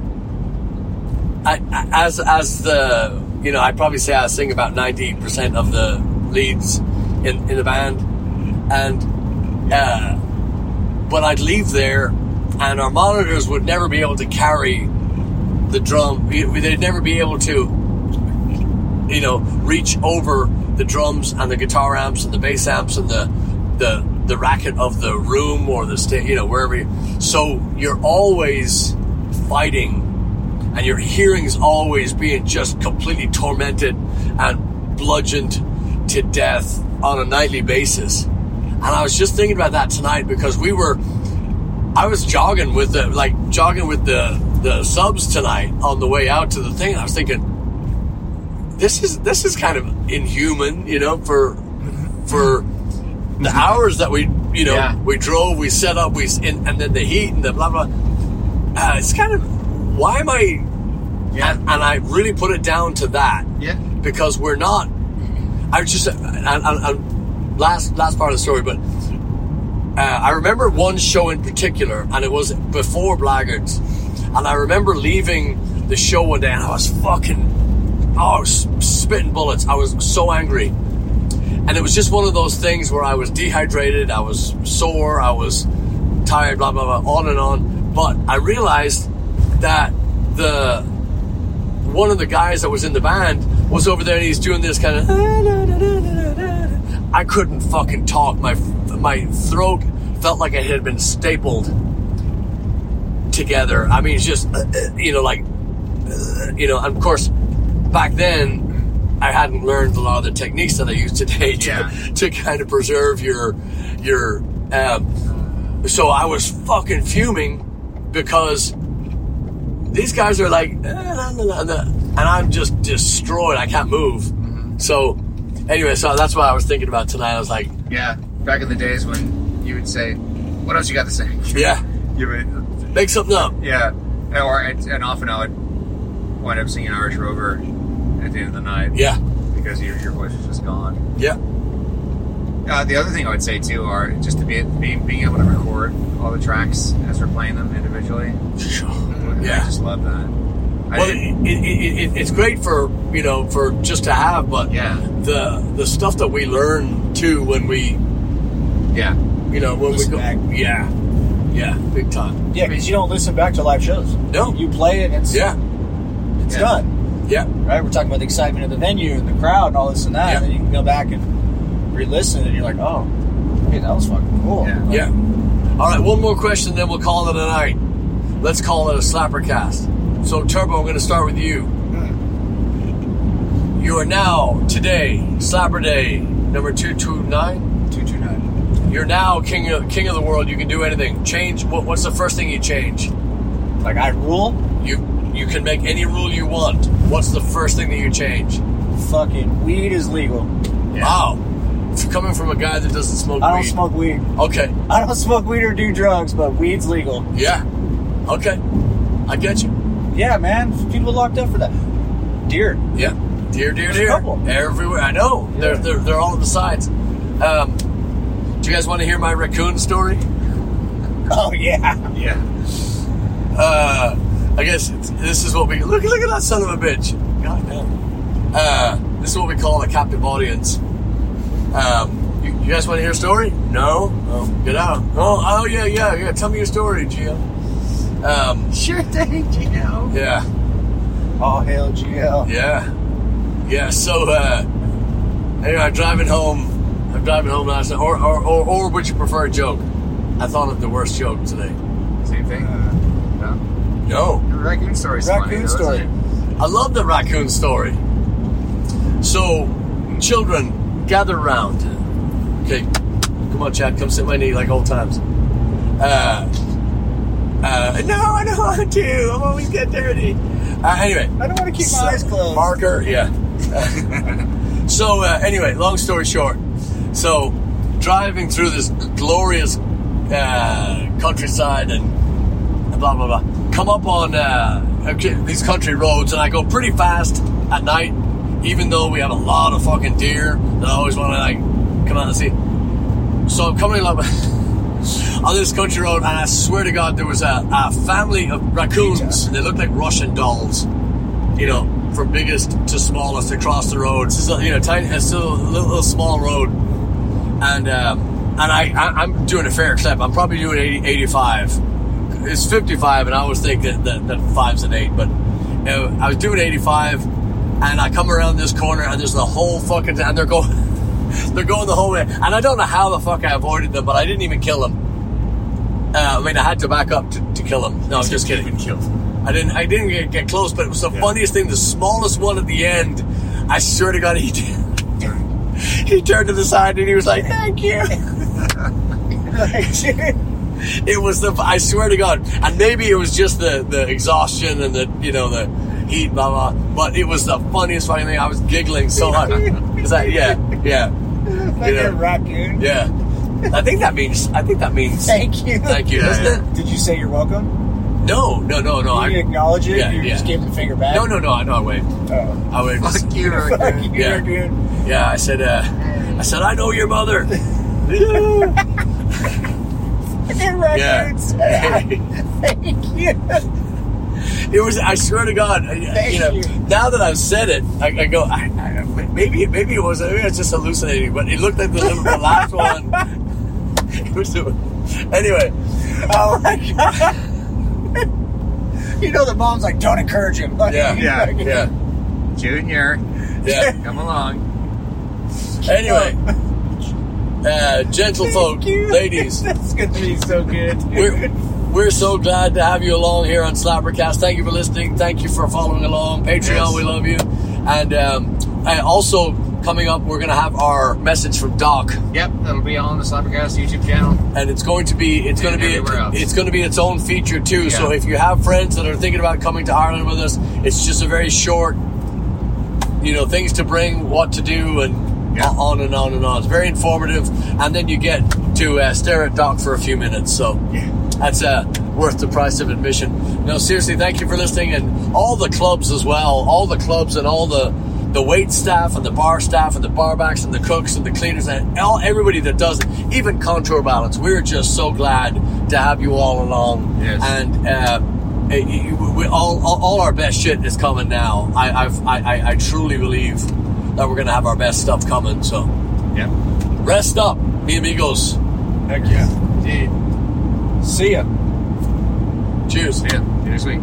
I, as as the you know, I'd probably say I sing about ninety percent of the leads in in the band, and uh, but I'd leave there, and our monitors would never be able to carry the drum. They'd never be able to, you know, reach over the drums and the guitar amps and the bass amps and the the the racket of the room or the sta- you know wherever. You, so you're always fighting, and your hearing's always being just completely tormented and bludgeoned to death on a nightly basis. And I was just thinking about that tonight because we were I was jogging with the like jogging with the the subs tonight on the way out to the thing. I was thinking, this is this is kind of inhuman, you know, for for the hours that we you know Yeah. we drove, we set up, we and, and then the heat and the blah blah. Uh, it's kind of why am I? Yeah. And, and I really put it down to that Yeah. because we're not. I just and, and, and last last part of the story, but uh, I remember one show in particular, and it was before Blaggards, and I remember leaving the show one day, and I was fucking, oh, I was spitting bullets. I was so angry, and it was just one of those things where I was dehydrated, I was sore, I was tired, blah blah blah, on and on. But I realized that the one of the guys that was in the band was over there and he's doing this kind of I couldn't fucking talk my my throat felt like it had been stapled together I mean it's just uh, uh, you know like uh, you know and of course back then I hadn't learned a lot of the techniques that I use today to, Yeah. to kind of preserve your your um, so I was fucking fuming because these guys are like, "Eh, nah, nah, nah, nah," and I'm just destroyed. I can't move. So, anyway, so that's what I was thinking about tonight. I was like, Yeah. Back in the days when you would say, "What else you got to say?" yeah, You would, make something up. yeah. Or and often I would wind up singing Irish Rover at the end of the night Yeah, because your your voice is just gone. yeah, Uh, the other thing I would say too are just to be being, being able to record all the tracks as we're playing them individually. yeah, I just love that. I Well, didn't- it, it, it, it's great for you know for just to have, but yeah, the the stuff that we learn too when we yeah, you know when Listen we go, back. yeah, yeah, big time. Yeah, because you don't listen back to live shows. No. You play it and it's, Yeah, it's Yeah. done. yeah. Right? We're talking about the excitement of the venue and the crowd and all this and that. Yeah. And then you can go back and re listen and you're like, oh, hey, that was fucking cool. Yeah. Like, Yeah. All right, one more question, then we'll call it a night. Let's call it a slapper cast. So, Turbo, I'm going to start with you. Hmm. You are now, today, Slapper Day, number 229. 229. You're now king of, king of the world. You can do anything. Change. What, what's the first thing you change? Like, I rule, You you can make any rule you want. What's the first thing that you change? fucking weed is legal. Wow. Coming from a guy that doesn't smoke weed. I don't weed. smoke weed. Okay. I don't smoke weed or do drugs, but weed's legal. Yeah. Okay. I get you. Yeah, man. People locked up for that. Deer. Yeah. Deer, deer, There's a deer. couple. Everywhere. I know. They're, they're, they're all on the sides. Um, do you guys want to hear my raccoon story? Oh, yeah. yeah. Uh, I guess it's, this is what we look. Look at that son of a bitch. God damn. Uh, this is what we call a captive audience. Um, You, you guys want to hear a story? No. Oh, get out. Oh, oh yeah, yeah, yeah. Tell me your story, Gio. Um, Sure thing, GL. yeah, All hail GL. yeah, yeah. So, uh, anyway, I'm driving home. I'm driving home last night. Or, or, or, or would you prefer a joke? I thought of the worst joke today. Same thing. Uh, no? No. The raccoon story. Raccoon funny, story. it? I love the raccoon story. So, children, gather round. Okay, come on, Chad, come sit my knee like old times. Uh, uh, no, I don't want to. I'm always get dirty. Uh, anyway, I don't want to keep so- my eyes closed. Marker, yeah. so uh, anyway, long story short, so driving through this glorious uh, countryside and blah blah blah, come up on uh, these country roads, and I go pretty fast at night, even though we have a lot of fucking deer that I always want to like come out and see. So I'm coming up on this country road, and I swear to God, there was a, a family of raccoons. And they looked like Russian dolls, you know, from biggest to smallest across the road. It's still, you know, tiny, it's a little, little small road, and um, and I, I I'm doing a fair clip. I'm probably doing 80, 85. It's 55, and I always think that that, that five's an eight, but uh, I was doing 85, and I come around this corner, and there's the whole fucking, and they're going. They're going the whole way, and I don't know how the fuck I avoided them, but I didn't even kill them. Uh, I mean, I had to back up to, to kill them. No, I'm just kidding. I didn't. I didn't get, get close, but it was the funniest thing. The smallest one at the end. I swear to God, he did. He turned to the side and he was like, "Thank you." It was the. I swear to God, and maybe it was just the the exhaustion and the you know the heat, blah blah. But it was the funniest fucking thing. I was giggling so hard. Is that yeah yeah like Yeah. a raccoon. yeah? I think that means. I think that means. Thank you. Thank you, Yeah, yeah. Did you say you're welcome? No, no, no, no. you I, acknowledge it? yeah, you yeah. just gave him the finger back? no, no, no. I know. I waved. Oh. I waved. Fuck you, Fuck raccoon. you, Yeah. raccoon. Yeah, I said. Uh, I said I know your mother. Fucking raccoons. Thank you. It was. I swear to God. Thank you know. you. Now that I've said it, I, I go. I, I, maybe, maybe it was. Maybe I was just hallucinating. But it looked like the, the last one. It was. Anyway. Oh my god. you know the mom's like, don't encourage him. Like, Yeah. Yeah. Yeah. Junior, Yeah. come along. Anyway. Uh, gentle folk, you. ladies. That's gonna be so good. We're, we're so glad to have you along here on Slappercast. Thank you for listening. Thank you for following along. Patreon, Yes. we love you. And um, and also coming up, we're going to have our message from Doc, Yep, that'll be on the Slappercast YouTube channel. and it's going to be it's going to be it's going to be its own feature too. So if you have friends that are thinking about coming to Ireland with us, it's just a very short, you know, things to bring, what to do, and Yeah. on and on and on. It's very informative, and then you get to uh, stare at Doc for a few minutes. So that's uh, worth the price of admission. No, seriously, thank you for listening, and all the clubs as well, all the clubs and all the the wait staff and the bar staff and the barbacks and the cooks and the cleaners and all everybody that does it, even contour balance. We're just so glad to have you all along. Yes. And uh, we, all, all all our best shit is coming now. I I've, I I I truly believe that we're gonna have our best stuff coming. So yeah. rest up, mi amigos. Heck yeah. Indeed. See ya. Cheers. You next week.